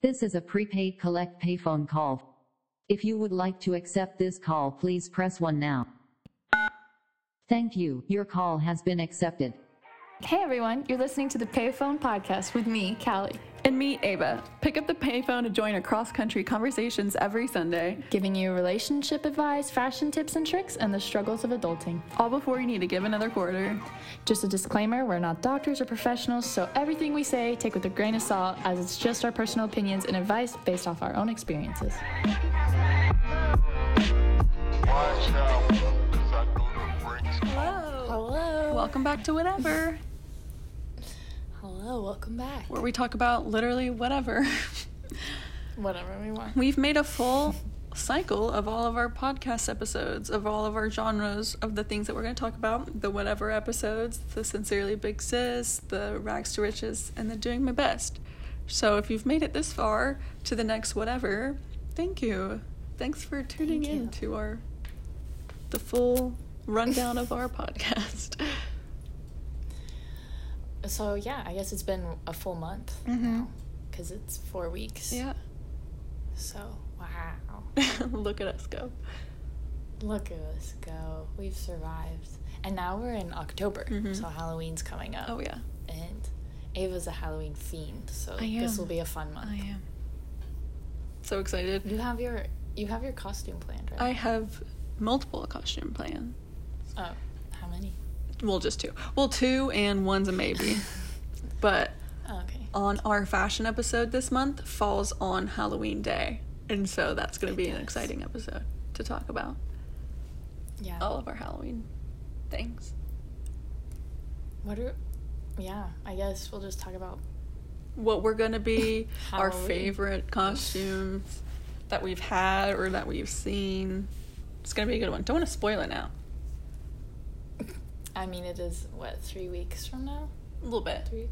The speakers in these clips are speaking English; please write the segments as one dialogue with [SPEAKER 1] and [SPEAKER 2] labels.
[SPEAKER 1] This is a prepaid collect payphone call. If you would like to accept this call, please press 1 now. Thank you. Your call has been accepted.
[SPEAKER 2] Hey everyone, you're listening to the Payphone Podcast with me, Callie,
[SPEAKER 3] And me, Ava. Pick up the payphone to join our cross country conversations every Sunday,
[SPEAKER 2] giving you relationship advice, fashion tips and tricks, and the struggles of adulting.
[SPEAKER 3] all before you need to give another quarter.
[SPEAKER 2] Just a disclaimer we're not doctors or professionals, so everything we say take with a grain of salt, as it's just our personal opinions and advice based off our own experiences.
[SPEAKER 4] Watch out, 'cause I know the brakes
[SPEAKER 3] Hello.
[SPEAKER 2] Hello.
[SPEAKER 3] Welcome back to Whatever,
[SPEAKER 2] Hello, welcome back.
[SPEAKER 3] where we talk about literally whatever.
[SPEAKER 2] Whatever we want.
[SPEAKER 3] We've made a full cycle of all of our podcast episodes, of all of our genres, of the things that we're going to talk about the whatever episodes, the Sincerely Big Sis, the Rags to Riches, and the Doing My Best. So if you've made it this far to the next whatever, thank you. Thanks for tuning
[SPEAKER 2] Thank
[SPEAKER 3] in to our the full rundown of our podcast.
[SPEAKER 2] So, yeah, I guess it's been a full month now, mm-hmm. because it's four weeks.
[SPEAKER 3] Yeah.
[SPEAKER 2] So, wow.
[SPEAKER 3] Look at us go.
[SPEAKER 2] Look at us go. We've survived. And now we're in October, mm-hmm. so Halloween's coming up.
[SPEAKER 3] Oh yeah.
[SPEAKER 2] And Ava's a Halloween fiend, so this will be a fun month.
[SPEAKER 3] I am so excited.
[SPEAKER 2] You have your you have your costume planned, right?
[SPEAKER 3] I have multiple costume plans.
[SPEAKER 2] oh, how many?
[SPEAKER 3] Well, just two. Well, two and one's a maybe. but
[SPEAKER 2] okay.
[SPEAKER 3] on our fashion episode this month falls on Halloween Day. And so that's going to be an exciting episode to talk about
[SPEAKER 2] Yeah.
[SPEAKER 3] all of our Halloween things.
[SPEAKER 2] What are? Yeah, I guess we'll just talk about.
[SPEAKER 3] What we're going to be, our favorite costumes that we've had or that we've seen. It's going to be a good one. Don't want to spoil it now.
[SPEAKER 2] I mean, it is what three weeks from now?
[SPEAKER 3] A little bit.
[SPEAKER 2] Three.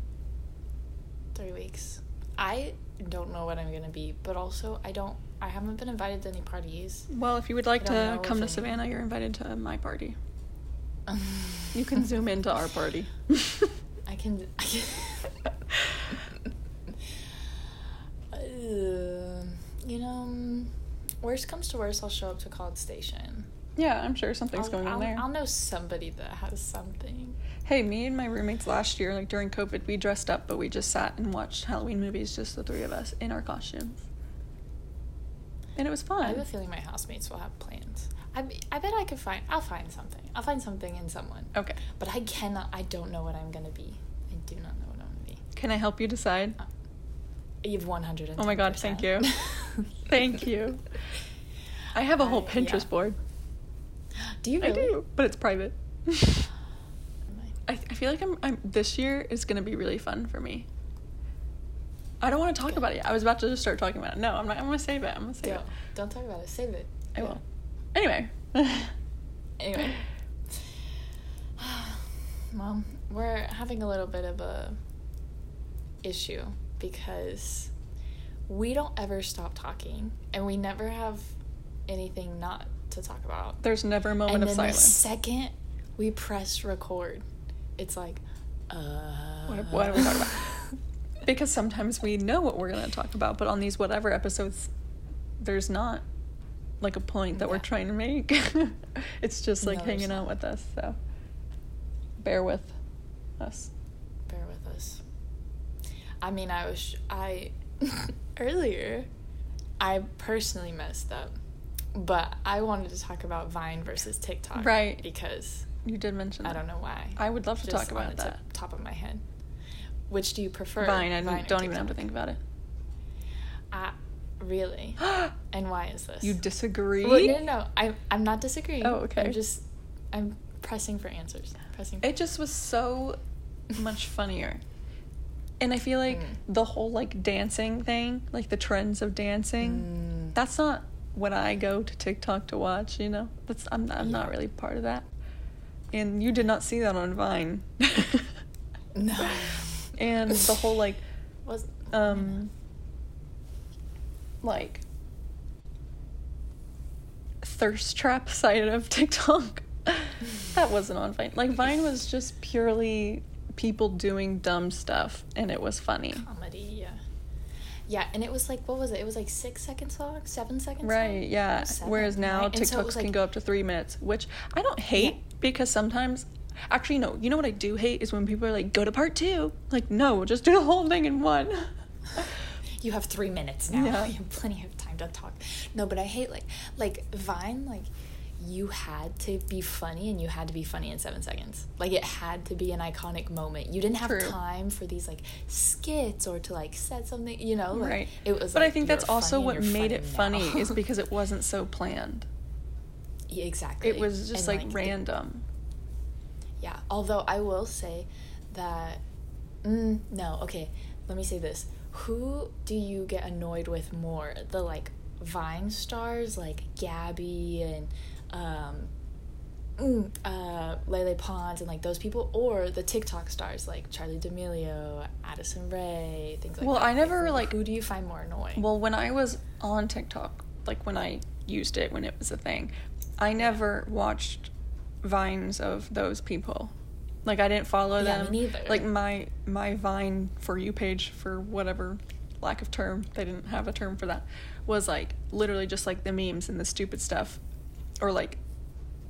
[SPEAKER 2] Three weeks. I don't know what I'm gonna be, but also I don't. I haven't been invited to any parties.
[SPEAKER 3] Well, if you would like to come to
[SPEAKER 2] if any-
[SPEAKER 3] Savannah, you're invited to my party. You can zoom into our party.
[SPEAKER 2] I can. I can Uh, you know, worst comes to worst, I'll show up to College Station.
[SPEAKER 3] Yeah, I'm sure something's
[SPEAKER 2] I'll,
[SPEAKER 3] going
[SPEAKER 2] I'll,
[SPEAKER 3] on there.
[SPEAKER 2] I'll know somebody that has something.
[SPEAKER 3] Hey, me and my roommates last year, like during COVID, we dressed up, but we just sat and watched Halloween movies, just the three of us in our costumes. And it was fun.
[SPEAKER 2] I have a feeling my housemates will have plans. I, I bet I could find. I'll find something. I'll find something in someone.
[SPEAKER 3] Okay.
[SPEAKER 2] But I cannot. I don't know what I'm gonna be. I do not know what I'm gonna be.
[SPEAKER 3] Can I help you decide?
[SPEAKER 2] Uh, You've 100.
[SPEAKER 3] Oh my God, thank you. Thank you. I have a whole
[SPEAKER 2] I-
[SPEAKER 3] Pinterest
[SPEAKER 2] yeah.
[SPEAKER 3] board.
[SPEAKER 2] Do you
[SPEAKER 3] I do, but it's private. I, I feel like I'm, I'm this year is gonna be really fun for me. I don't want to talk
[SPEAKER 2] Good.
[SPEAKER 3] about it. yet. I was about to just start talking about it. No, I'm not. I'm gonna save it. I'm gonna save
[SPEAKER 2] Don't,
[SPEAKER 3] it.
[SPEAKER 2] don't talk about it. Save it.
[SPEAKER 3] I
[SPEAKER 2] Yeah.
[SPEAKER 3] will. Anyway.
[SPEAKER 2] Anyway. Well, we're having a little bit of a issue because we don't ever stop talking and we never have anything not to talk about.
[SPEAKER 3] There's never a moment
[SPEAKER 2] and
[SPEAKER 3] of
[SPEAKER 2] then
[SPEAKER 3] silence.
[SPEAKER 2] the second we press record, it's like, uh.
[SPEAKER 3] What, what are we talking about? because sometimes we know what we're gonna talk about, but on these whatever episodes, there's not like a point that we're trying to make. it's just like
[SPEAKER 2] No,
[SPEAKER 3] hanging out with us. So bear with us.
[SPEAKER 2] bear with us. I mean, I was I earlier. I personally messed up, but I wanted to talk about Vine versus TikTok,
[SPEAKER 3] Right.
[SPEAKER 2] Because
[SPEAKER 3] You did mention. that.
[SPEAKER 2] I don't know why.
[SPEAKER 3] I would love to
[SPEAKER 2] Just
[SPEAKER 3] talk about that.
[SPEAKER 2] top of my head. Which do you prefer?
[SPEAKER 3] Fine, I
[SPEAKER 2] Vine
[SPEAKER 3] don't even have to think about it.
[SPEAKER 2] Uh, really? and why is this?
[SPEAKER 3] you disagree?
[SPEAKER 2] Well, no, no, no. I'm I'm not disagreeing.
[SPEAKER 3] Oh, okay.
[SPEAKER 2] I'm just I'm pressing for answers. Pressing. For
[SPEAKER 3] It just was so much funnier. And I feel like
[SPEAKER 2] Mm.
[SPEAKER 3] the whole like dancing thing, like the trends of dancing,
[SPEAKER 2] Mm.
[SPEAKER 3] that's not what I go to TikTok to watch, you know? That's I'm I'm not really part of that. And you did not see that on Vine.
[SPEAKER 2] no.
[SPEAKER 3] and the whole like
[SPEAKER 2] Was
[SPEAKER 3] um like thirst trap side of TikTok. that wasn't on Vine. Like Vine was just purely people doing dumb stuff and it was funny.
[SPEAKER 2] comedy, yeah. Yeah, and it was like what was it? It was like six seconds long, seven seconds. long?
[SPEAKER 3] Right, yeah. Whereas now
[SPEAKER 2] right? And so
[SPEAKER 3] TikToks can go up to three minutes, which I don't hate because sometimes, actually, no, you know what I do hate is when people are like, go to part two. Like, no, just do the whole thing in one.
[SPEAKER 2] You have three minutes now.
[SPEAKER 3] Yeah.
[SPEAKER 2] You have plenty of time to talk. No, but I hate like like Vine. Like you had to be funny, and you had to be funny in seven seconds. Like it had to be an iconic moment. You didn't have
[SPEAKER 3] True.
[SPEAKER 2] time for these like skits or to like set something. You know, like,
[SPEAKER 3] right.
[SPEAKER 2] It was.
[SPEAKER 3] but I think that's also what made it funny
[SPEAKER 2] now.
[SPEAKER 3] is because it wasn't so planned.
[SPEAKER 2] Yeah, exactly.
[SPEAKER 3] It was just
[SPEAKER 2] And,
[SPEAKER 3] like,
[SPEAKER 2] the-
[SPEAKER 3] random.
[SPEAKER 2] Yeah, although I will say that mm, no, okay, let me say this. Who do you get annoyed with more? The like Vine stars like Gabbie and um mm, uh Lele Pons and like those people or the TikTok stars like Charli D'Amelio, Addison Rae, things like
[SPEAKER 3] Well,
[SPEAKER 2] that.
[SPEAKER 3] I never, like-
[SPEAKER 2] who do you find more annoying?
[SPEAKER 3] Well, when I was on TikTok, like when I used it when it was a thing, I never watched vines of those people. Like I didn't follow
[SPEAKER 2] Yeah, me
[SPEAKER 3] them.
[SPEAKER 2] neither.
[SPEAKER 3] Like my my Vine for you page for whatever lack of term, they didn't have a term for that, was like literally just like the memes and the stupid stuff or like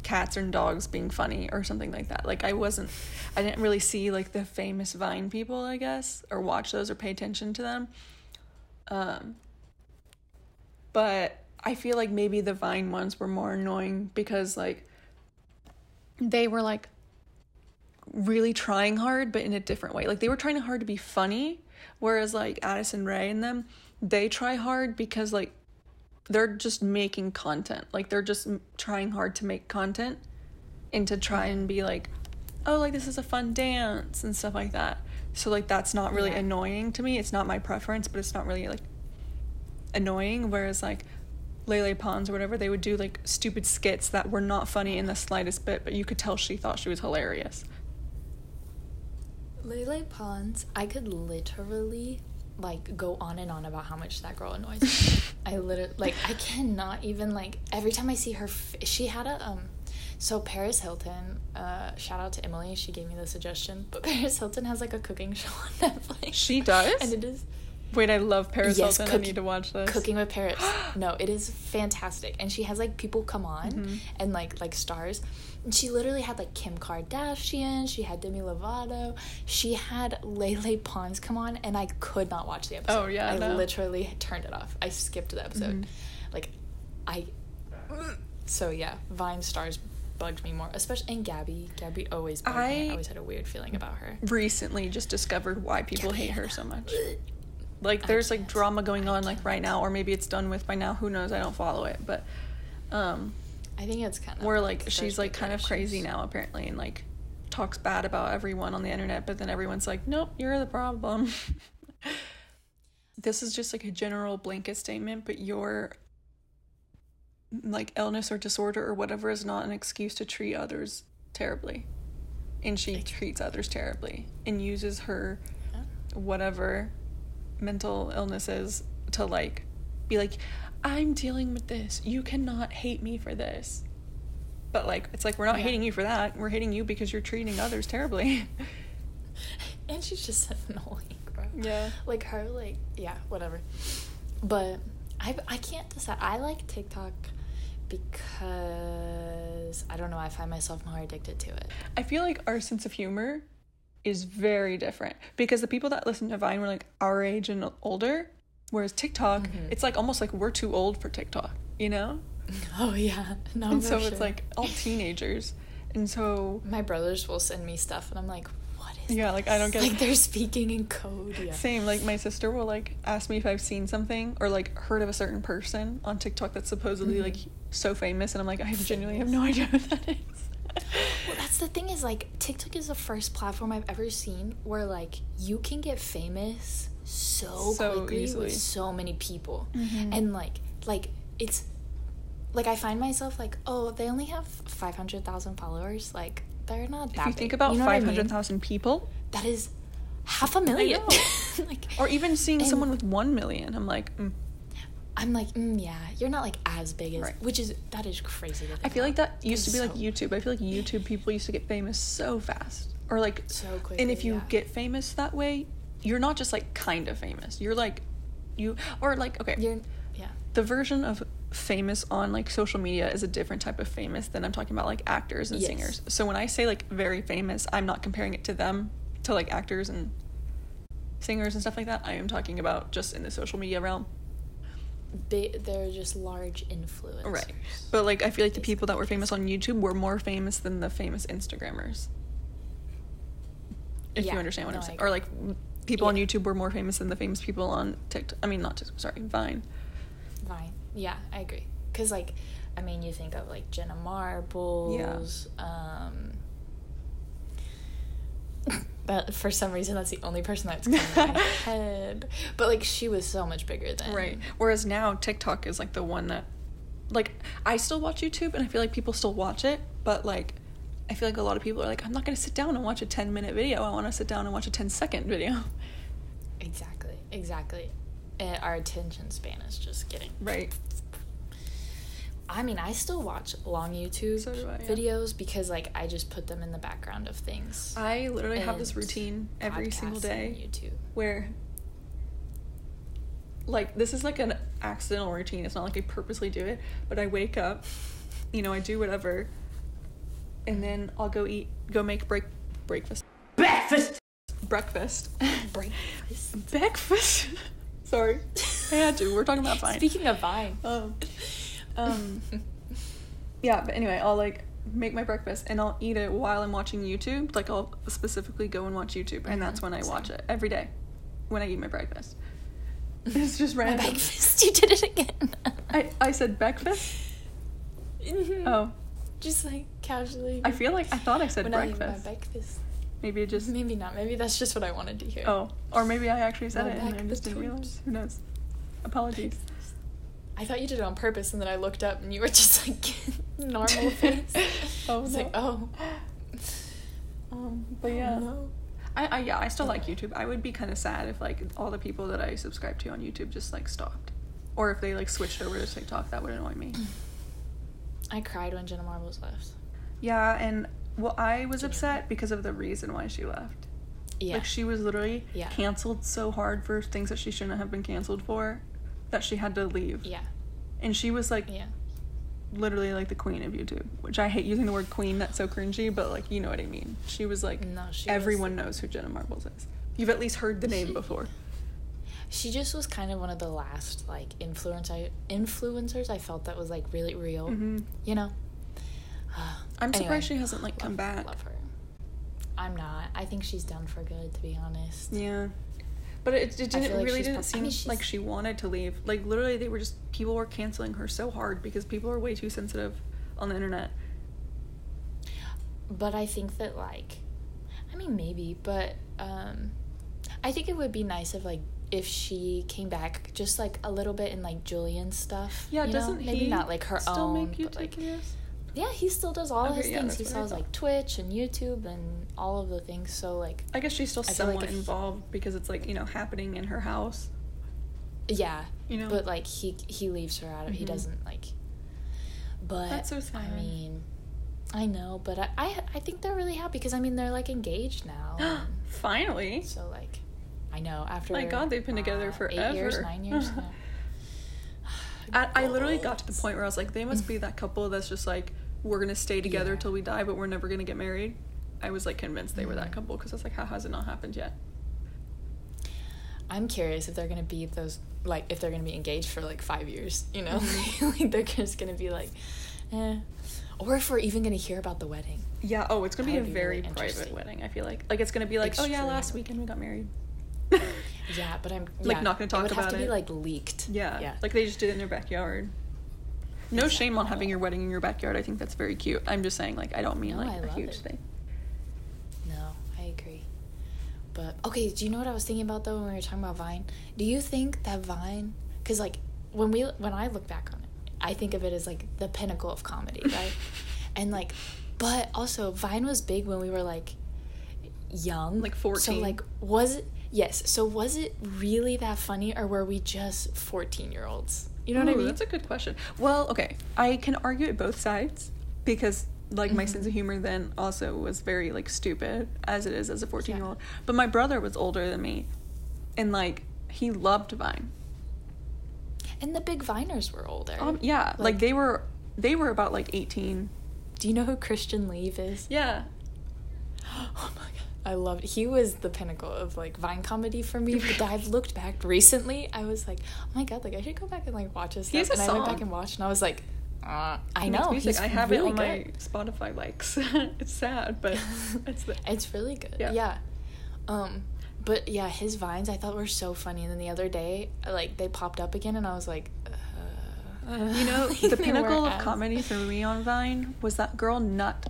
[SPEAKER 3] cats and dogs being funny or something like that. Like I wasn't I didn't really see like the famous Vine people, I guess, or watch those or pay attention to them. Um but I feel like maybe the Vine ones were more annoying because like they were like really trying hard but in a different way. Like they were trying hard to be funny, whereas like Addison Rae and them, they try hard because like they're just making content. Like they're just trying hard to make content and to try and be like, oh, like this is a fun dance and stuff like that. So like that's not really
[SPEAKER 2] Yeah.
[SPEAKER 3] annoying to me. It's not my preference, but it's not really like annoying. Whereas like Lele Pons or whatever, they would do like stupid skits that were not funny in the slightest bit, but you could tell she thought she was hilarious.
[SPEAKER 2] Lele Pons, I could literally like go on and on about how much that girl annoys me. I literally like I cannot even like every time I see her. F- she had a um. So Paris Hilton, uh, shout out to Emily. She gave me the suggestion. But Paris Hilton has like a cooking show on Netflix.
[SPEAKER 3] She does?
[SPEAKER 2] and it is
[SPEAKER 3] Wait, I love Paris
[SPEAKER 2] Yes,
[SPEAKER 3] Hilton. I need to watch this.
[SPEAKER 2] Cooking with Paris. no, it is fantastic, and she has like people come on
[SPEAKER 3] Mm-hmm.
[SPEAKER 2] and like like stars. And she literally had like Kim Kardashian. She had Demi Lovato. She had Lele Pons come on, and I could not watch the episode.
[SPEAKER 3] Oh, yeah,
[SPEAKER 2] I
[SPEAKER 3] no. Mm-hmm.
[SPEAKER 2] literally turned it off. I skipped the episode. Like, I. So yeah, Vine stars bugged me more, especially and Gabbie. Gabbie always bugged me.
[SPEAKER 3] I-
[SPEAKER 2] I always had a weird feeling about her.
[SPEAKER 3] recently just discovered why people hate her so much. Like there's like drama going on like right now or maybe it's done with by now, who knows? I don't follow it, but um
[SPEAKER 2] I think it's kind of
[SPEAKER 3] where like she's like kind of crazy now apparently and like talks bad about everyone on the internet, but then everyone's like, "Nope, you're the problem." this is just like a general blanket statement, but your like illness or disorder or whatever is not an excuse to treat others terribly. And she treats others terribly and uses her whatever mental illnesses to like be like I'm dealing with this. You cannot hate me for this. But like it's like we're not
[SPEAKER 2] Yeah.
[SPEAKER 3] hating you for that. We're hating you because you're treating others terribly.
[SPEAKER 2] And she's just annoying, bro.
[SPEAKER 3] Yeah.
[SPEAKER 2] Like her, like yeah, whatever. But I I can't decide. I like TikTok because I don't know. I find myself more addicted to it.
[SPEAKER 3] I feel like our sense of humor is very different because the people that listen to Vine were like our age and older, whereas TikTok,
[SPEAKER 2] Mm-hmm.
[SPEAKER 3] it's like almost like we're too old for TikTok, you know?
[SPEAKER 2] Oh yeah, no.
[SPEAKER 3] and so
[SPEAKER 2] sure.
[SPEAKER 3] it's like all teenagers. And so
[SPEAKER 2] my brothers will send me stuff, and I'm like, what is?
[SPEAKER 3] Yeah, like, I don't get-
[SPEAKER 2] Like they're speaking in code. Yeah.
[SPEAKER 3] Same, like my sister will like ask me if I've seen something or like heard of a certain person on TikTok that's supposedly like so famous, and I'm like, I genuinely have no idea who that is.
[SPEAKER 2] Well, that's the thing is like TikTok is the first platform I've ever seen where like you can get famous so,
[SPEAKER 3] So
[SPEAKER 2] quickly
[SPEAKER 3] easily.
[SPEAKER 2] with so many people, and like like it's like I find myself like oh they only have five hundred thousand followers like they're not that
[SPEAKER 3] if you
[SPEAKER 2] big.
[SPEAKER 3] think about
[SPEAKER 2] You know what I mean?
[SPEAKER 3] people,
[SPEAKER 2] that is half a million. like
[SPEAKER 3] or even seeing someone with one million, I'm like, mm.
[SPEAKER 2] I'm like mm, yeah you're not like as big as
[SPEAKER 3] Right.
[SPEAKER 2] which is that is crazy.
[SPEAKER 3] I feel like that used to be like YouTube. I feel like YouTube people used to get famous so fast, or like
[SPEAKER 2] So quickly.
[SPEAKER 3] And if you
[SPEAKER 2] yeah.
[SPEAKER 3] get famous that way, you're not just like kind of famous. You're like you or like okay,
[SPEAKER 2] You're yeah.
[SPEAKER 3] the version of famous on like social media is a different type of famous than I'm talking about like actors and
[SPEAKER 2] Yes.
[SPEAKER 3] singers. So when I say like very famous, I'm not comparing it to them to like actors and singers and stuff like that. I am talking about just in the social media realm.
[SPEAKER 2] They they're just large influencers.
[SPEAKER 3] Right. But like I feel like the people that were famous on YouTube were more famous than the famous Instagrammers. If
[SPEAKER 2] Yeah,
[SPEAKER 3] you understand what
[SPEAKER 2] no,
[SPEAKER 3] I'm saying. Or like people on YouTube were more famous than the famous people on TikTok. I mean not TikTok, sorry, Vine.
[SPEAKER 2] Vine. Yeah, I agree. Cause like, I mean, you think of like Jenna Marbles. Um. But for some reason, that's the only person that's coming to my head. But like, she was so much bigger than.
[SPEAKER 3] Right. Whereas now TikTok is like the one that like I still watch YouTube and I feel like people still watch it, but like I feel like a lot of people are like I'm not going to sit down and watch a 10 minute video. I want to sit down and watch a 10 second video.
[SPEAKER 2] Exactly. Exactly. And our attention span is just getting.
[SPEAKER 3] Right.
[SPEAKER 2] I mean, I still watch long YouTube
[SPEAKER 3] So do I, yeah.
[SPEAKER 2] videos because like I just put them in the background of things.
[SPEAKER 3] I literally have this routine every single
[SPEAKER 2] podcasts on
[SPEAKER 3] day
[SPEAKER 2] YouTube.
[SPEAKER 3] where like this is like an accidental routine. It's not like I purposely do it, but I wake up, you know, I do whatever, and then I'll go eat, go make break breakfast. Breakfast. Breakfast.
[SPEAKER 2] Breakfast.
[SPEAKER 3] breakfast. Sorry, I had to. We're talking about Vine.
[SPEAKER 2] Speaking of Vine.
[SPEAKER 3] Um, um, yeah, but anyway, I'll like make my breakfast and I'll eat it while I'm watching YouTube. Like I'll specifically go and watch YouTube, and that's when I watch it every day when I eat my breakfast. It's just
[SPEAKER 2] My
[SPEAKER 3] random.
[SPEAKER 2] breakfast. You did it again.
[SPEAKER 3] I I said breakfast.
[SPEAKER 2] Mhm.
[SPEAKER 3] Oh,
[SPEAKER 2] Just like casually.
[SPEAKER 3] I feel like I thought I said
[SPEAKER 2] when I eat
[SPEAKER 3] breakfast.
[SPEAKER 2] my breakfast.
[SPEAKER 3] Maybe it just
[SPEAKER 2] Maybe not. Maybe that's just what I wanted to hear.
[SPEAKER 3] oh, or maybe I actually said
[SPEAKER 2] My
[SPEAKER 3] it and I just didn't realize. Who knows? Apologies.
[SPEAKER 2] I thought you did it on purpose, and then I looked up, and you were just like normal face.
[SPEAKER 3] Oh,
[SPEAKER 2] I was
[SPEAKER 3] no.
[SPEAKER 2] like, oh.
[SPEAKER 3] Um, but yeah.
[SPEAKER 2] No.
[SPEAKER 3] I, I yeah, I still like YouTube. I would be kind of sad if like all the people that I subscribe to on YouTube just like stopped, or if they like switched over to TikTok. That would annoy me.
[SPEAKER 2] I cried when Jenna Marbles left.
[SPEAKER 3] Yeah, and well, I was upset because of the reason why she left.
[SPEAKER 2] Yeah.
[SPEAKER 3] Like she was literally
[SPEAKER 2] Yeah.
[SPEAKER 3] canceled so hard for things that she shouldn't have been canceled for, that she had to leave.
[SPEAKER 2] yeah.
[SPEAKER 3] And she was like
[SPEAKER 2] Yeah.
[SPEAKER 3] literally like the queen of YouTube, which I hate using the word queen. That's so cringy, but like you know what I mean. She was like
[SPEAKER 2] No, she was-
[SPEAKER 3] everyone knows who Jenna Marbles is. You've at least heard the name before.
[SPEAKER 2] She just was kind of one of the last like influence I, influencers I felt that was like really real.
[SPEAKER 3] hmm
[SPEAKER 2] You know.
[SPEAKER 3] I'm
[SPEAKER 2] Anyway,
[SPEAKER 3] surprised she hasn't like come
[SPEAKER 2] love-
[SPEAKER 3] back.
[SPEAKER 2] Love her. I'm not. I think she's done for good, to be honest.
[SPEAKER 3] Yeah. But it, it didn't
[SPEAKER 2] like
[SPEAKER 3] really didn't
[SPEAKER 2] prob- I
[SPEAKER 3] seem
[SPEAKER 2] mean,
[SPEAKER 3] like she wanted to leave. Like literally they were just people were canceling her so hard because people are way too sensitive on the internet.
[SPEAKER 2] But I think that like, I mean maybe, but um, I think it would be nice if like if she came back just like a little bit in like Julien's stuff.
[SPEAKER 3] Yeah,
[SPEAKER 2] you
[SPEAKER 3] doesn't
[SPEAKER 2] maybe
[SPEAKER 3] he
[SPEAKER 2] not like her
[SPEAKER 3] still
[SPEAKER 2] own,
[SPEAKER 3] make
[SPEAKER 2] but
[SPEAKER 3] YouTube
[SPEAKER 2] like
[SPEAKER 3] videos?
[SPEAKER 2] Yeah, he still does all
[SPEAKER 3] Okay,
[SPEAKER 2] his
[SPEAKER 3] yeah,
[SPEAKER 2] things. He sells like Twitch and YouTube and all of the things. So like,
[SPEAKER 3] I guess she's still
[SPEAKER 2] I like
[SPEAKER 3] somewhat
[SPEAKER 2] if-
[SPEAKER 3] involved because it's like, you know, happening in her house.
[SPEAKER 2] yeah,
[SPEAKER 3] You know?
[SPEAKER 2] but like he he leaves her out of. He
[SPEAKER 3] Mhm.
[SPEAKER 2] doesn't like. But
[SPEAKER 3] That's so sad.
[SPEAKER 2] I mean, I know, but I, I I think they're really happy because I mean they're like engaged now.
[SPEAKER 3] Finally.
[SPEAKER 2] so like, I know after.
[SPEAKER 3] My God, they've been together
[SPEAKER 2] uh, Eight years, nine years. yeah.
[SPEAKER 3] I, I literally got to the point where I was like, they must be that couple that's just like, we're gonna stay together
[SPEAKER 2] Yeah.
[SPEAKER 3] till we die, but we're never gonna get married. I was like convinced they were that
[SPEAKER 2] Mhm.
[SPEAKER 3] couple because I was like, how has it not happened yet?
[SPEAKER 2] I'm curious if they're gonna be those like if they're gonna be engaged for like five years. You know,
[SPEAKER 3] Mm-hmm.
[SPEAKER 2] like they're just gonna be like, eh, or if we're even gonna hear about the wedding.
[SPEAKER 3] Yeah. Oh, it's gonna be a
[SPEAKER 2] be
[SPEAKER 3] very
[SPEAKER 2] really
[SPEAKER 3] private wedding. I feel like like it's gonna be like, oh yeah, last weekend we got married.
[SPEAKER 2] Yeah, but I'm
[SPEAKER 3] Like, not gonna talk about
[SPEAKER 2] it would
[SPEAKER 3] about
[SPEAKER 2] have to
[SPEAKER 3] it.
[SPEAKER 2] be like leaked.
[SPEAKER 3] yeah.
[SPEAKER 2] yeah.
[SPEAKER 3] Like they just did it in their backyard. No
[SPEAKER 2] Exactly.
[SPEAKER 3] shame on having your wedding in your backyard. I think that's very cute. I'm just saying, like, I don't mean
[SPEAKER 2] No,
[SPEAKER 3] like
[SPEAKER 2] I
[SPEAKER 3] a huge
[SPEAKER 2] it.
[SPEAKER 3] thing.
[SPEAKER 2] No, I agree. But okay, do you know what I was thinking about though when we were talking about Vine? Do you think that Vine, because like when we when I look back on it, I think of it as like the pinnacle of comedy, right? and like, but also Vine was big when we were like young,
[SPEAKER 3] Like fourteen.
[SPEAKER 2] So
[SPEAKER 3] 14.
[SPEAKER 2] like, was it? Yes. So was it really that funny, or were we just fourteen year olds? You know what I mean?
[SPEAKER 3] That's a good question. Well, okay, I can argue it both sides because like my
[SPEAKER 2] Mm-hmm.
[SPEAKER 3] sense of humor then also was very like stupid as it is as a 14 year old. But my brother was older than me, and like he loved Vine.
[SPEAKER 2] And the big Viners were older.
[SPEAKER 3] Um, yeah, like,
[SPEAKER 2] Like-
[SPEAKER 3] they were they were about like 18.
[SPEAKER 2] Do you know who Christian Leave is?
[SPEAKER 3] Yeah.
[SPEAKER 2] Oh my god. I loved he was the pinnacle of like Vine comedy for me. But I've looked back recently, I was like, oh my god, like I should go back and like watch
[SPEAKER 3] has
[SPEAKER 2] stuff. And I went back and watched and I was like, uh, I know.
[SPEAKER 3] music. I have
[SPEAKER 2] really
[SPEAKER 3] it on my
[SPEAKER 2] good.
[SPEAKER 3] Spotify likes. it's sad, but it's the
[SPEAKER 2] It's really good.
[SPEAKER 3] Yeah.
[SPEAKER 2] Yeah. Um, but yeah, his vines I thought were so funny. And then the other day, like they popped up again, and I was like, uh,
[SPEAKER 3] You know, the pinnacle of
[SPEAKER 2] as-
[SPEAKER 3] comedy for me on Vine was that girl Nut.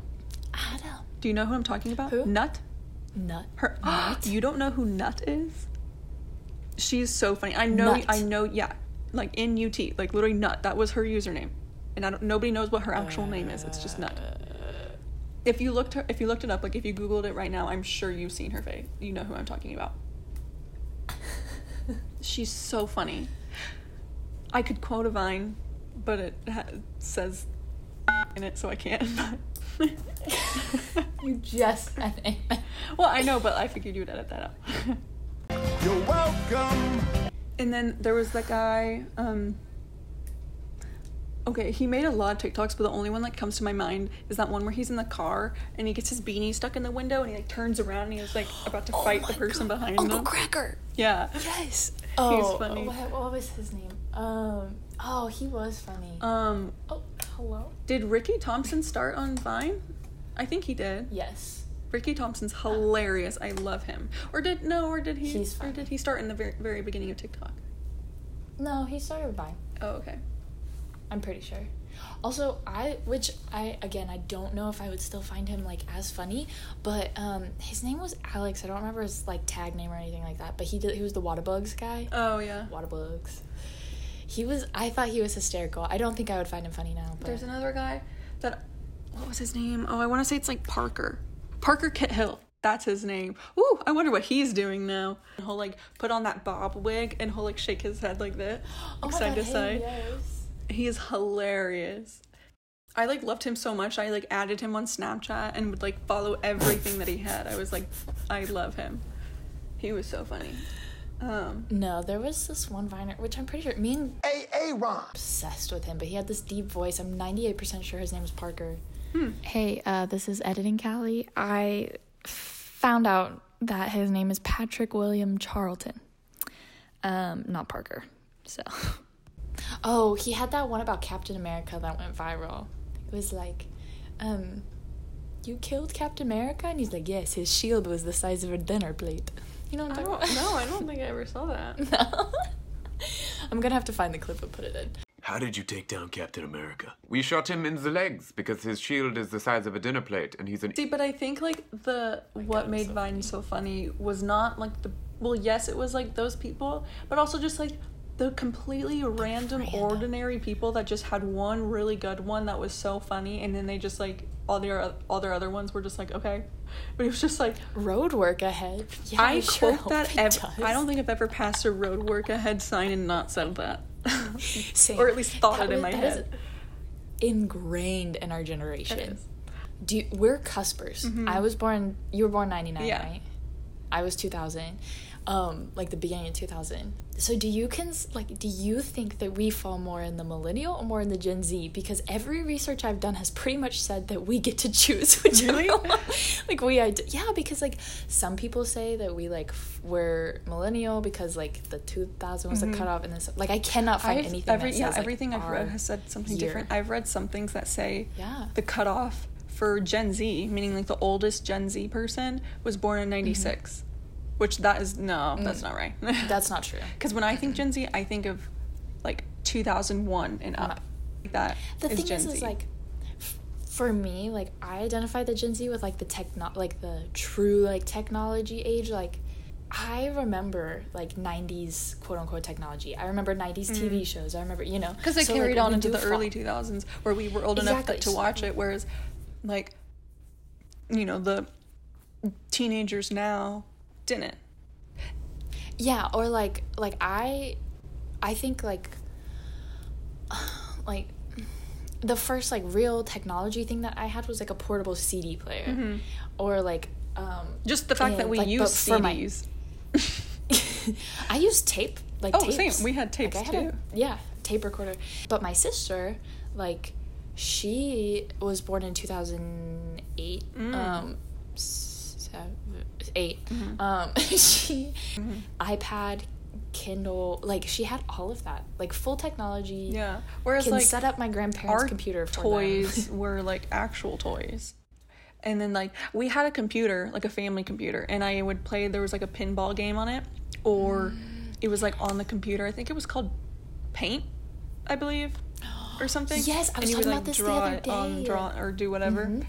[SPEAKER 2] Adam.
[SPEAKER 3] Do you know who I'm talking about?
[SPEAKER 2] Who?
[SPEAKER 3] Nut.
[SPEAKER 2] Nut.
[SPEAKER 3] Her.
[SPEAKER 2] Nut?
[SPEAKER 3] you don't know who Nut is? She's so funny. I know.
[SPEAKER 2] Nut.
[SPEAKER 3] I know. Yeah, like in UT, like literally Nut. That was her username, and I don't. Nobody knows what her actual name is. It's just Nut. Uh. If you looked her, if you looked it up, like if you googled it right now, I'm sure you've seen her face. You know who I'm talking about. She's so funny. I could quote a vine, but it ha- says in it, so I can't.
[SPEAKER 2] You just
[SPEAKER 3] well, I know, but I figured you'd edit that out.
[SPEAKER 4] You're welcome.
[SPEAKER 3] and then there was that guy. Um, okay, he made a lot of TikToks, but the only one that comes to my mind is that one where he's in the car and he gets his beanie stuck in the window and he like turns around and he's like about to fight the person behind
[SPEAKER 2] Uncle
[SPEAKER 3] him.
[SPEAKER 2] Cracker.
[SPEAKER 3] Yeah.
[SPEAKER 2] Yes. Oh,
[SPEAKER 3] funny.
[SPEAKER 2] What, what was his name? Um. Oh, he was funny.
[SPEAKER 3] Um,
[SPEAKER 2] oh, hello.
[SPEAKER 3] did Ricky Thompson start on Vine? I think he did.
[SPEAKER 2] Yes.
[SPEAKER 3] Ricky Thompson's hilarious. I love him. Or did no? Or did he?
[SPEAKER 2] He's
[SPEAKER 3] or did he start in the very, very beginning of TikTok?
[SPEAKER 2] No, he started with Vine.
[SPEAKER 3] Oh, okay.
[SPEAKER 2] I'm pretty sure. Also, I which I again I don't know if I would still find him like as funny, but um his name was Alex. I don't remember his like tag name or anything like that. But he did he was the Waterbugs guy.
[SPEAKER 3] Oh yeah.
[SPEAKER 2] Waterbugs. He was. I thought he was hysterical. I don't think I would find him funny now. But
[SPEAKER 3] There's another guy that what was his name? Oh, I want to say it's like Parker. Parker Kit Hill. That's his name. Ooh, I wonder what he's doing now. He'll like put on that bob wig and he'll like shake his head like that,
[SPEAKER 2] oh
[SPEAKER 3] side
[SPEAKER 2] God,
[SPEAKER 3] to side.
[SPEAKER 2] yes.
[SPEAKER 3] He is hilarious. I like loved him so much. I like added him on Snapchat and would like follow everything that he had. I was like, I love him. He was so funny. Um,
[SPEAKER 2] No, there was this one Viner, which I'm pretty sure me and
[SPEAKER 4] A.A. Ron.
[SPEAKER 2] obsessed with him, but he had this deep voice. I'm 98% sure his name was Parker.
[SPEAKER 3] Hmm.
[SPEAKER 2] Hey, uh, this is Editing Callie. I found out that his name is Patrick William Charlton. Um, not Parker. So. Oh, he had that one about Captain America that went viral. It was like, um, you killed Captain America? And he's like, yes, his shield was the size of a dinner plate. You know what
[SPEAKER 3] I
[SPEAKER 2] I'm
[SPEAKER 3] don't,
[SPEAKER 2] talking about?
[SPEAKER 3] no, I don't think I ever saw that.
[SPEAKER 2] No. I'm gonna have to find the clip and put it in.
[SPEAKER 5] How did you take down Captain America? We shot him in the legs because his shield is the size of a dinner plate and he's an
[SPEAKER 3] See, but I think like the what
[SPEAKER 2] God,
[SPEAKER 3] made
[SPEAKER 2] so
[SPEAKER 3] Vine so funny was not like the well, yes, it was like those people, but also just like the completely random,
[SPEAKER 2] random.
[SPEAKER 3] ordinary people that just had one really good one that was so funny, and then they just like all their all their other ones were just like okay, but it was just like
[SPEAKER 2] Road work ahead. Yeah,
[SPEAKER 3] I
[SPEAKER 2] sure
[SPEAKER 3] quote that ev- I don't think I've ever passed a road work ahead sign and not said that, or at least thought
[SPEAKER 2] That
[SPEAKER 3] it in my head.
[SPEAKER 2] ingrained in our generation. Do you, we're cuspers. Mm-hmm. I was born. You were born ninety nine,
[SPEAKER 3] Yeah.
[SPEAKER 2] right? I was two thousand, um, like the beginning of two thousand. So do you cons like do you think that we fall more in the millennial or more in the Gen Z? Because every research I've done has pretty much said that we get to choose whichever.
[SPEAKER 3] Really?
[SPEAKER 2] like we, yeah, because like some people say that we like f- we're millennial because like the two thousand was the cutoff, and some, like I cannot find
[SPEAKER 3] I've-
[SPEAKER 2] anything
[SPEAKER 3] every-
[SPEAKER 2] that
[SPEAKER 3] yeah,
[SPEAKER 2] says like,
[SPEAKER 3] everything I've read has said something
[SPEAKER 2] year.
[SPEAKER 3] different. I've read some things that say
[SPEAKER 2] Yeah.
[SPEAKER 3] the cutoff for Gen Z, meaning like the oldest Gen Z person, was born in '96, which that is no, that's not right.
[SPEAKER 2] Mm. That's not true.
[SPEAKER 3] because when I think Gen Z, I think of like 2001 and up. That
[SPEAKER 2] the
[SPEAKER 3] is
[SPEAKER 2] thing
[SPEAKER 3] Gen
[SPEAKER 2] is,
[SPEAKER 3] Z.
[SPEAKER 2] is like for me like i identify the gen z with like the techno like the true like technology age like i remember like 90s quote unquote technology i remember 90s tv shows i remember you know
[SPEAKER 3] because they
[SPEAKER 2] So, like,
[SPEAKER 3] carried on into the
[SPEAKER 2] fall-
[SPEAKER 3] early 2000s where we were old enough to watch it whereas like you know the teenagers now didn't
[SPEAKER 2] yeah or like like i i think like like the first like real technology thing that i had was like a portable cd player or like um
[SPEAKER 3] just the fact that we
[SPEAKER 2] like,
[SPEAKER 3] use
[SPEAKER 2] for my-
[SPEAKER 3] CDs.
[SPEAKER 2] I used tape. Like
[SPEAKER 3] Oh,
[SPEAKER 2] tapes.
[SPEAKER 3] same. We had tapes,
[SPEAKER 2] Like, I had a-
[SPEAKER 3] too.
[SPEAKER 2] yeah, tape recorder. But my sister, like, she was born in 2008. Um, seven, 8 mm-hmm. Um, she mm-hmm. iPad, Kindle, like she had all of that, like full technology.
[SPEAKER 3] Yeah. Whereas
[SPEAKER 2] can
[SPEAKER 3] like
[SPEAKER 2] set up my grandparents' computer for
[SPEAKER 3] toys were like actual toys. And then like we had a computer, like a family computer, and I would play there was like a pinball game on it or mm. it was like on the computer. I think it was called Paint, I believe. Or something.
[SPEAKER 2] Yes, I was
[SPEAKER 3] and you would
[SPEAKER 2] talking
[SPEAKER 3] like
[SPEAKER 2] about this the other
[SPEAKER 3] it on
[SPEAKER 2] day.
[SPEAKER 3] draw or do whatever. Mm-hmm.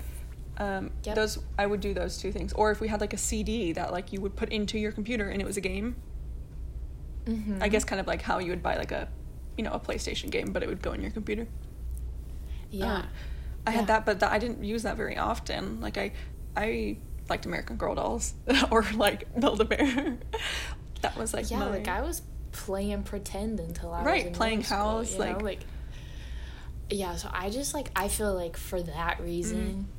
[SPEAKER 3] Um,
[SPEAKER 2] Yep.
[SPEAKER 3] those I would do those two things. Or if we had like a CD that like you would put into your computer and it was a game.
[SPEAKER 2] Mm-hmm.
[SPEAKER 3] I guess kind of like how you would buy like a, you know, a PlayStation game, but it would go in your computer.
[SPEAKER 2] Yeah.
[SPEAKER 3] Um, I
[SPEAKER 2] Yeah.
[SPEAKER 3] had that, but that, I didn't use that very often. Like I, I liked American Girl dolls or like Build a Bear. that was like
[SPEAKER 2] yeah,
[SPEAKER 3] my,
[SPEAKER 2] like I was playing pretend until I was
[SPEAKER 3] Right,
[SPEAKER 2] in
[SPEAKER 3] playing
[SPEAKER 2] middle school,
[SPEAKER 3] house,
[SPEAKER 2] you know,
[SPEAKER 3] like-
[SPEAKER 2] like yeah. So I just like I feel like for that reason,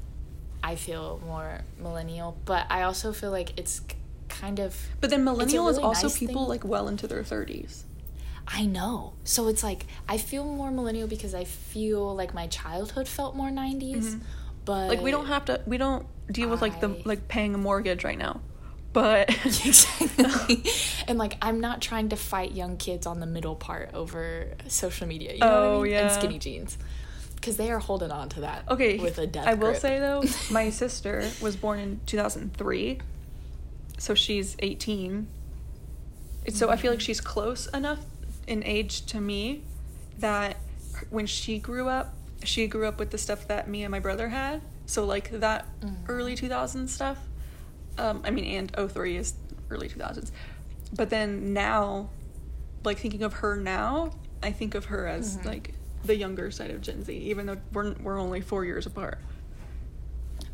[SPEAKER 2] I feel more millennial. But I also feel like it's kind of
[SPEAKER 3] But then millennial is also
[SPEAKER 2] nice
[SPEAKER 3] people
[SPEAKER 2] thing.
[SPEAKER 3] like well into their thirties.
[SPEAKER 2] I know. So it's like I feel more millennial because I feel like my childhood felt more 90s. But
[SPEAKER 3] Mm-hmm. Like we don't have to, we don't deal with like the like paying a mortgage right now. But
[SPEAKER 2] exactly. and like I'm not trying to fight young kids on the middle part over social media. You know what I
[SPEAKER 3] Oh,
[SPEAKER 2] mean?
[SPEAKER 3] yeah.
[SPEAKER 2] And skinny jeans. Because they are holding on to that.
[SPEAKER 3] okay,
[SPEAKER 2] With a death
[SPEAKER 3] I will
[SPEAKER 2] grip.
[SPEAKER 3] say though, my sister was born in two thousand three, so she's eighteen. So I feel like she's close enough in age to me that when she grew up, she grew up with the stuff that me and my brother had. So like that early 2000s stuff. Um, I mean, and 03 is early 2000s. But then now, like thinking of her now, I think of her as like the younger side of Gen Z, even though we're we're only four years apart.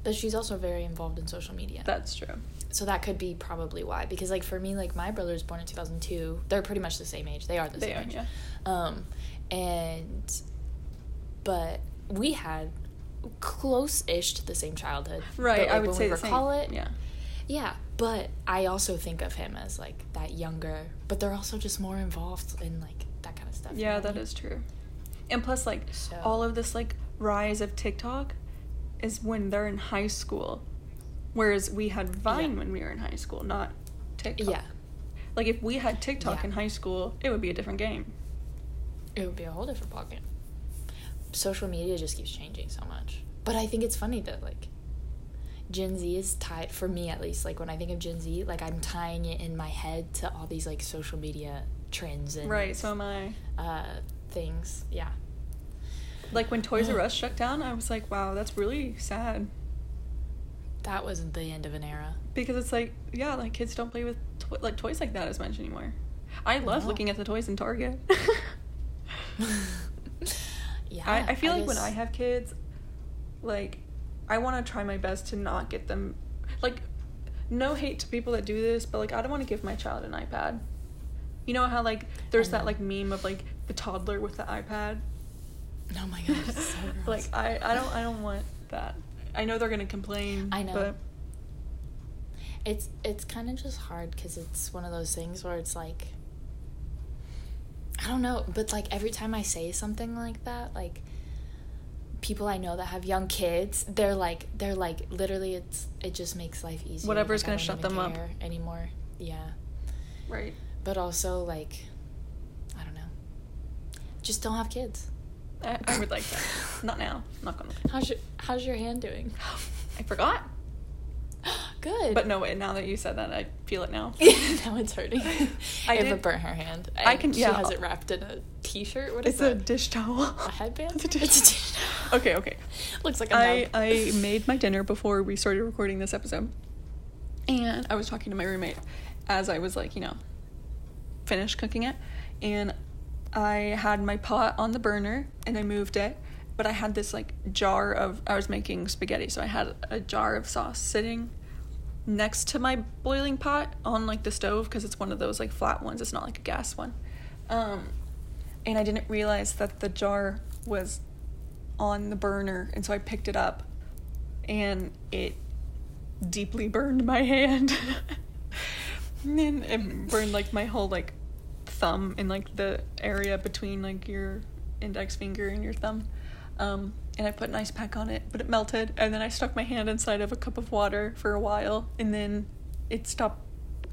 [SPEAKER 2] But she's also very involved in social media.
[SPEAKER 3] That's true.
[SPEAKER 2] so that could be probably why. Because like for me, like my brother brother's born in 2002. They're pretty much the same age. They are the
[SPEAKER 3] They
[SPEAKER 2] same
[SPEAKER 3] are,
[SPEAKER 2] age.
[SPEAKER 3] yeah.
[SPEAKER 2] Um, and but we had close-ish to the same childhood.
[SPEAKER 3] Right,
[SPEAKER 2] But, like,
[SPEAKER 3] I would
[SPEAKER 2] when
[SPEAKER 3] say
[SPEAKER 2] we
[SPEAKER 3] the same.
[SPEAKER 2] recall it.
[SPEAKER 3] Yeah.
[SPEAKER 2] Yeah, but I also think of him as like that younger, but they're also just more involved in like that kind of stuff. you
[SPEAKER 3] Yeah,
[SPEAKER 2] know what I mean?
[SPEAKER 3] is true. And plus, like
[SPEAKER 2] So-
[SPEAKER 3] all of this like rise of TikTok is when they're in high school, whereas we had Vine
[SPEAKER 2] Yeah.
[SPEAKER 3] when we were in high school, not TikTok.
[SPEAKER 2] Yeah,
[SPEAKER 3] Like if we had TikTok
[SPEAKER 2] Yeah.
[SPEAKER 3] in high school, it would be a different game.
[SPEAKER 2] it would be a whole different ballgame. Social media just keeps changing so much, but I think it's funny that like Gen Z is tied for me at least. Like when I think of Gen Z, like I'm tying it in my head to all these like social media trends and
[SPEAKER 3] Right. So am I.
[SPEAKER 2] uh, things. Yeah,
[SPEAKER 3] Like when Toys R Us shut down, I was like, wow, that's really sad.
[SPEAKER 2] that wasn't the end of an era.
[SPEAKER 3] Because it's like, yeah, like kids don't play with to- like toys like that as much anymore. I love
[SPEAKER 2] No.
[SPEAKER 3] looking at the toys in Target.
[SPEAKER 2] Yeah,
[SPEAKER 3] I, I feel like when I have kids, like, I want to try my best to not get them, like, no hate to people that do this, but like, I don't want to give my child an iPad. You know how like there's that like meme of like the toddler with the iPad.
[SPEAKER 2] Oh my god, so
[SPEAKER 3] like. I I don't I don't want that. I know they're gonna complain.
[SPEAKER 2] I know.
[SPEAKER 3] But
[SPEAKER 2] it's it's kind of just hard because it's one of those things where it's like i don't know but like every time i say something like that like people i know that have young kids they're like they're like literally it's it just makes life easier
[SPEAKER 3] Whatever's
[SPEAKER 2] Like,
[SPEAKER 3] gonna shut them up.
[SPEAKER 2] anymore yeah
[SPEAKER 3] right.
[SPEAKER 2] but also like i don't know just don't have kids
[SPEAKER 3] I, I would like that. Not now. Not gonna.
[SPEAKER 2] how's your how's your hand doing
[SPEAKER 3] I forgot.
[SPEAKER 2] good
[SPEAKER 3] But no way. Now that you said that, I feel it now.
[SPEAKER 2] now it's hurting.
[SPEAKER 3] I
[SPEAKER 2] Ava
[SPEAKER 3] did-
[SPEAKER 2] burnt her hand.
[SPEAKER 3] I
[SPEAKER 2] and
[SPEAKER 3] can-
[SPEAKER 2] She
[SPEAKER 3] yeah.
[SPEAKER 2] has it wrapped in a t-shirt. What is
[SPEAKER 3] It's a dish towel.
[SPEAKER 2] A headband.
[SPEAKER 3] It's a dish-
[SPEAKER 2] It's a dish towel.
[SPEAKER 3] Okay. Okay.
[SPEAKER 2] Looks like a
[SPEAKER 3] I. I made my dinner before we started recording this episode. And I was talking to my roommate as I was like, you know, finished cooking it. And I had my pot on the burner and I moved it. But I had this like jar of, I was making spaghetti. So I had a jar of sauce sitting next to my boiling pot on like the stove because it's one of those like flat ones. It's not like a gas one. Um, and I didn't realize that the jar was on the burner, and so I picked it up, and it deeply burned my hand. and it burned like my whole like thumb in like the area between like your index finger and your thumb. Um, and I put an ice pack on it, but it melted. And then I stuck my hand inside of a cup of water for a while, and then it stopped.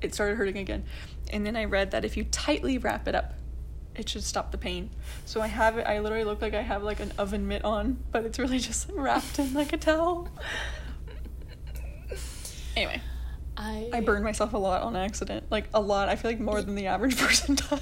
[SPEAKER 3] It started hurting again. And then I read that if you tightly wrap it up, it should stop the pain. So I have it. I literally look like I have like an oven mitt on, but it's really just wrapped in like a towel. Anyway,
[SPEAKER 2] I
[SPEAKER 3] I burned myself a lot on accident. Like a lot. I feel like more than the average person does.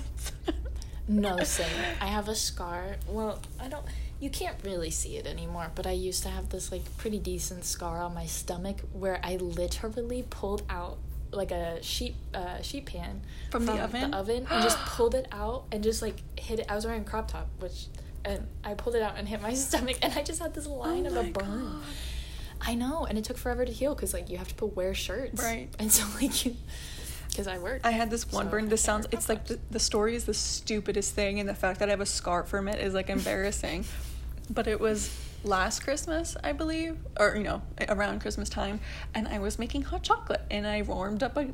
[SPEAKER 2] No, same. I have a scar. Well, I don't. You can't really see it anymore, but I used to have this like pretty decent scar on my stomach where I literally pulled out like a sheet uh, sheet pan
[SPEAKER 3] From the oven?
[SPEAKER 2] the oven and just pulled it out and just like hit it. I was wearing a crop top, which and I pulled it out and hit my stomach, and I just had this line of a
[SPEAKER 3] Oh
[SPEAKER 2] burn.
[SPEAKER 3] God.
[SPEAKER 2] I know, and it took forever to heal because like you have to put wear shirts,
[SPEAKER 3] Right.
[SPEAKER 2] And so like you, because I worked.
[SPEAKER 3] I had this one
[SPEAKER 2] So
[SPEAKER 3] burn. This sounds. It's like the, the story is the stupidest thing, and the fact that I have a scar from it is like embarrassing. but it was last Christmas, I believe, or you know, around Christmas time, and I was making hot chocolate, and I warmed up a.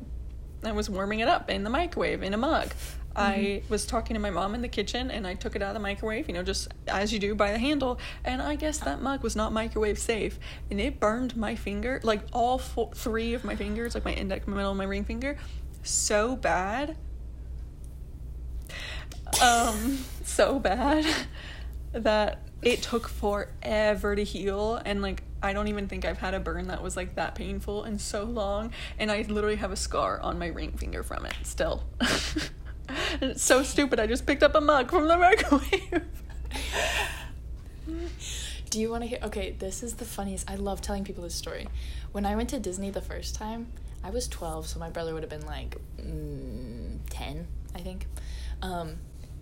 [SPEAKER 3] I was warming it up in the microwave in a mug. I was talking to my mom in the kitchen and I took it out of the microwave, you know, just as you do by the handle. And I guess that mug was not microwave safe. And it burned my finger, like all four, three of my fingers, like my index, my middle, and my ring finger, so bad. Um, so bad that it took forever to heal. And like, I don't even think I've had a burn that was like that painful in so long. And I literally have a scar on my ring finger from it still. and it's so stupid. I just picked up a mug from the microwave.
[SPEAKER 2] Do you want to hear? Okay, this is the funniest. I love telling people this story. When I went to Disney the first time, I was 12, so my brother would have been like mm, 10, I think. Um,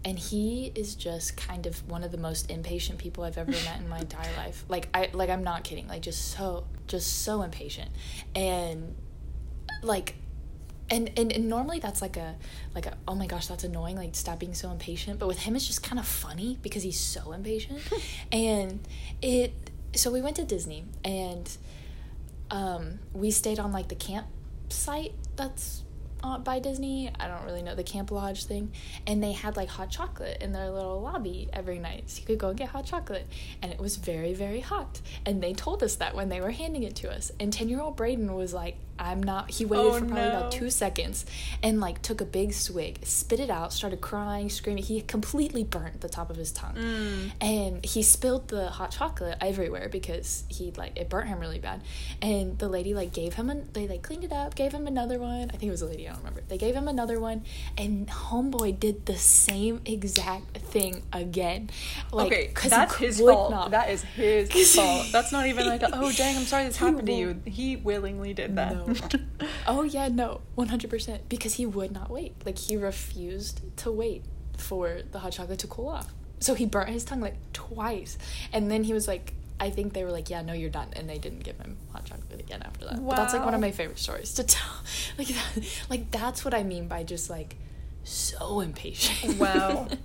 [SPEAKER 2] and he is just kind of one of the most impatient people I've ever met in my entire life. Like I like I'm not kidding. Like just so just so impatient. And like and, and and normally that's like a like a oh my gosh that's annoying like stop being so impatient. But with him it's just kind of funny because he's so impatient. And it so we went to disney and um we stayed on like the campsite that's uh, by disney. I don't really know the camp lodge thing. And they had like hot chocolate in their little lobby every night. So you could go and get hot chocolate. And it was very very hot. And they told us that when they were handing it to us. And 10 year old braden was like i'm not he waited
[SPEAKER 3] Oh,
[SPEAKER 2] for probably about two seconds and like took a big swig spit it out started crying screaming he completely burnt the top of his tongue
[SPEAKER 3] Mm.
[SPEAKER 2] and he spilled the hot chocolate everywhere because he like it burnt him really bad and the lady like gave him an they like cleaned it up gave him another one i think it was a lady i don't remember they gave him another one and homeboy did the same exact thing again like
[SPEAKER 3] okay, that's his fault.
[SPEAKER 2] not-
[SPEAKER 3] That is his fault. That's not even like, a, oh dang, I'm sorry this happened to you. He willingly did that.
[SPEAKER 2] No. Oh yeah, no, one hundred percent. Because he would not wait. Like he refused to wait for the hot chocolate to cool off. So he burnt his tongue like twice, and then he was like, I think they were like, yeah, no, you're done, and they didn't give him hot chocolate again after that. But that's like one of my favorite stories to tell. Like, that, like that's what I mean by just like so impatient.
[SPEAKER 3] Wow.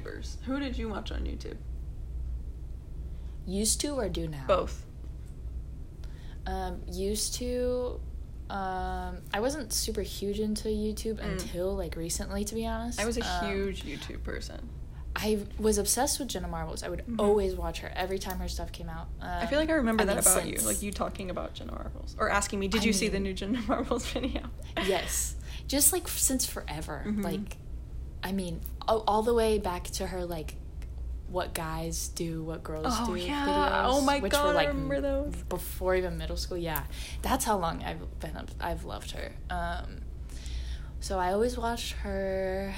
[SPEAKER 3] YouTubers? Who did you watch on YouTube?
[SPEAKER 2] Used to or do now?
[SPEAKER 3] Both.
[SPEAKER 2] Um, used to. Um, I wasn't super huge into YouTube until like recently, to be honest.
[SPEAKER 3] Mm. I was a
[SPEAKER 2] Um,
[SPEAKER 3] huge YouTube person.
[SPEAKER 2] I was obsessed with Jenna Marbles. I would always watch her every time her stuff came out. Um,
[SPEAKER 3] Mm-hmm. I feel like I remember that
[SPEAKER 2] mean,
[SPEAKER 3] about you, like you talking about Jenna Marbles or asking me, "Did
[SPEAKER 2] I
[SPEAKER 3] you see the new Jenna Marbles video?"
[SPEAKER 2] Yes, just like since forever.
[SPEAKER 3] Mhm.
[SPEAKER 2] Like, I mean, all, the way back to her like, what guys do, what girls
[SPEAKER 3] Oh,
[SPEAKER 2] do.
[SPEAKER 3] yeah.
[SPEAKER 2] Videos,
[SPEAKER 3] Oh my
[SPEAKER 2] which
[SPEAKER 3] God,
[SPEAKER 2] were
[SPEAKER 3] I
[SPEAKER 2] like
[SPEAKER 3] remember those.
[SPEAKER 2] before even middle school. Yeah, that's how long I've been. I've loved her. Um, so I always watched her,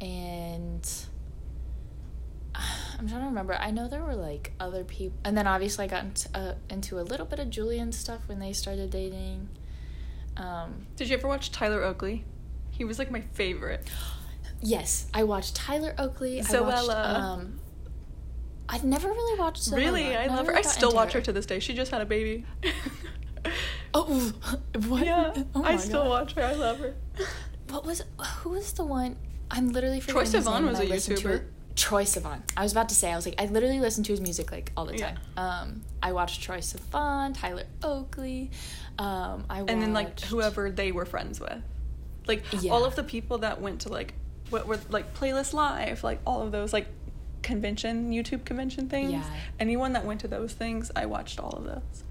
[SPEAKER 2] and I'm trying to remember. I know there were like other people, and then obviously I got into, uh, into a little bit of Julien stuff when they started dating. Um,
[SPEAKER 3] Did you ever watch Tyler Oakley? He was like my favorite.
[SPEAKER 2] yes, I watched Tyler Oakley. I watched, um, I've never really watched. Zoella.
[SPEAKER 3] really, I love her. I still watch her to this day. She just had a baby.
[SPEAKER 2] Oh, what?
[SPEAKER 3] yeah,
[SPEAKER 2] Oh
[SPEAKER 3] I still
[SPEAKER 2] God.
[SPEAKER 3] watch her. I love her.
[SPEAKER 2] What was? Who was the one? I'm literally Troye
[SPEAKER 3] Sivan was a
[SPEAKER 2] I listened to
[SPEAKER 3] YouTuber.
[SPEAKER 2] Troye Sivan. I was about to say, I was like, I literally listen to his music like all the time. Yeah. Um, I watched Troye Sivan, Tyler Oakley. Um, I watched...
[SPEAKER 3] and then like whoever they were friends with like
[SPEAKER 2] Yeah.
[SPEAKER 3] all of the people that went to like what were like playlist live like all of those like convention youtube convention things
[SPEAKER 2] Yeah.
[SPEAKER 3] anyone that went to those things i watched all of those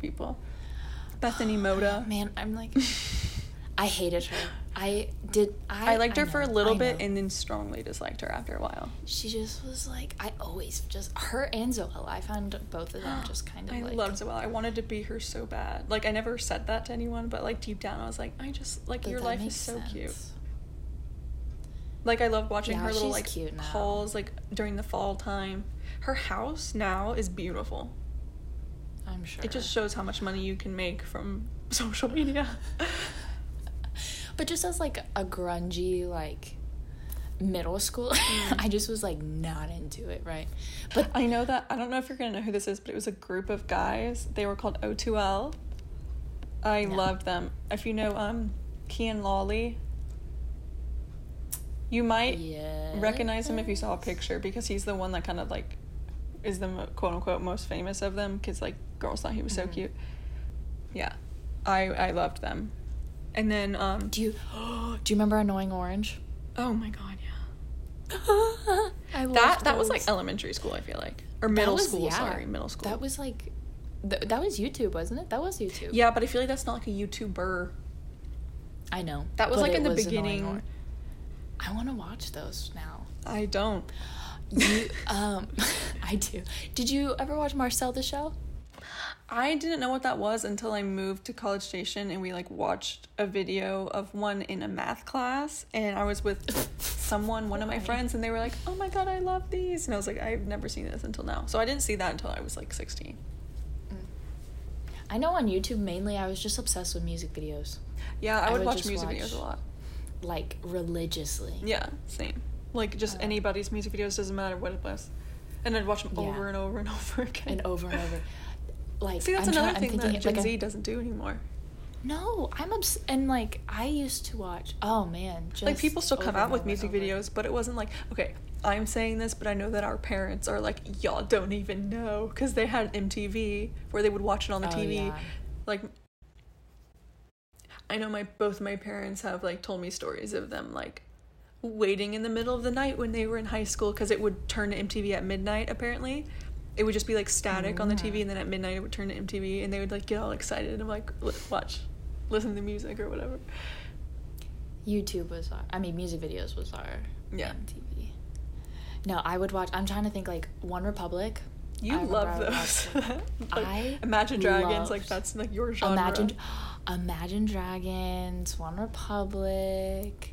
[SPEAKER 3] people Bethany Mota
[SPEAKER 2] Man, I'm like, I hated her. I did. I,
[SPEAKER 3] i liked her for a little
[SPEAKER 2] I
[SPEAKER 3] bit
[SPEAKER 2] know.
[SPEAKER 3] and then strongly disliked her after a while
[SPEAKER 2] she just was like, I always just her and Zoella. I found both of them just kind of
[SPEAKER 3] i
[SPEAKER 2] like.
[SPEAKER 3] loved Zoella. i wanted to be her so bad like i never said that to anyone but like deep down i was like i just like your life is so cute
[SPEAKER 2] sense.
[SPEAKER 3] Like I love watching
[SPEAKER 2] Yeah,
[SPEAKER 3] her little like
[SPEAKER 2] cute now.
[SPEAKER 3] hauls like during the fall time. Her house now is beautiful.
[SPEAKER 2] I'm sure.
[SPEAKER 3] It just shows how much money you can make from social media.
[SPEAKER 2] But just as like a grungy like middle school, I just was like not into it, right? But
[SPEAKER 3] I know that I don't know if you're gonna know who this is, but it was a group of guys. They were called O2L. I
[SPEAKER 2] No.
[SPEAKER 3] loved them. If you know um Kian Lawley, you might
[SPEAKER 2] yeah,
[SPEAKER 3] recognize him if you saw a picture because he's the one that kind of like is the mo- quote unquote most famous of them because like girls thought he was so cute. Yeah, I I loved them, and then um
[SPEAKER 2] Do you do you remember Annoying Orange?
[SPEAKER 3] oh my god yeah
[SPEAKER 2] I
[SPEAKER 3] that
[SPEAKER 2] loved
[SPEAKER 3] that was like elementary school I feel like or middle
[SPEAKER 2] was-
[SPEAKER 3] school
[SPEAKER 2] yeah.
[SPEAKER 3] sorry middle school
[SPEAKER 2] That was like th- that was YouTube, wasn't it? That was YouTube.
[SPEAKER 3] yeah but I feel like that's not like a YouTuber
[SPEAKER 2] I know.
[SPEAKER 3] that was like in the
[SPEAKER 2] was
[SPEAKER 3] beginning.
[SPEAKER 2] I want to watch those now.
[SPEAKER 3] I don't
[SPEAKER 2] You um I do. Did you ever watch Marcel the Shell?
[SPEAKER 3] I didn't know what that was until I moved to College Station and we like watched a video of one in a math class and I was with someone, one of my friends, and they were like, "Oh my god, I love these!" And I was like, "I've never seen this until now." So I didn't see that until I was like sixteen.
[SPEAKER 2] I know on YouTube mainly I was just obsessed with music videos.
[SPEAKER 3] Yeah, I
[SPEAKER 2] I
[SPEAKER 3] would,
[SPEAKER 2] would
[SPEAKER 3] watch music
[SPEAKER 2] watch-
[SPEAKER 3] videos a lot.
[SPEAKER 2] Like religiously.
[SPEAKER 3] Yeah, same. Like just
[SPEAKER 2] Uh,
[SPEAKER 3] anybody's music videos doesn't matter what it was, and I'd watch them
[SPEAKER 2] Yeah.
[SPEAKER 3] over and over and over again.
[SPEAKER 2] And over and over. Like
[SPEAKER 3] See, that's
[SPEAKER 2] I'm
[SPEAKER 3] another
[SPEAKER 2] I'm
[SPEAKER 3] thing that Gen
[SPEAKER 2] like,
[SPEAKER 3] Z doesn't do anymore.
[SPEAKER 2] No, I'm obs- and like I used to watch. Oh man, just
[SPEAKER 3] like people still come out with music videos but it wasn't like okay i'm saying this but i know that our parents are like y'all don't even know because they had mtv where they would watch it on the
[SPEAKER 2] Oh,
[SPEAKER 3] tv
[SPEAKER 2] yeah.
[SPEAKER 3] like i know my both my parents have like told me stories of them like waiting in the middle of the night when they were in high school because it would turn to mtv at midnight apparently it would just be like static on the tv and then at midnight it would turn to mtv and they would like get all excited and like li- watch listen to music or whatever
[SPEAKER 2] YouTube was our. I mean, music videos was our.
[SPEAKER 3] Yeah.
[SPEAKER 2] MTV. No, I would watch. I'm trying to think like One Republic.
[SPEAKER 3] You
[SPEAKER 2] I
[SPEAKER 3] love those. like,
[SPEAKER 2] I
[SPEAKER 3] Imagine Dragons, like that's like your genre.
[SPEAKER 2] Imagine, Imagine Dragons, One Republic.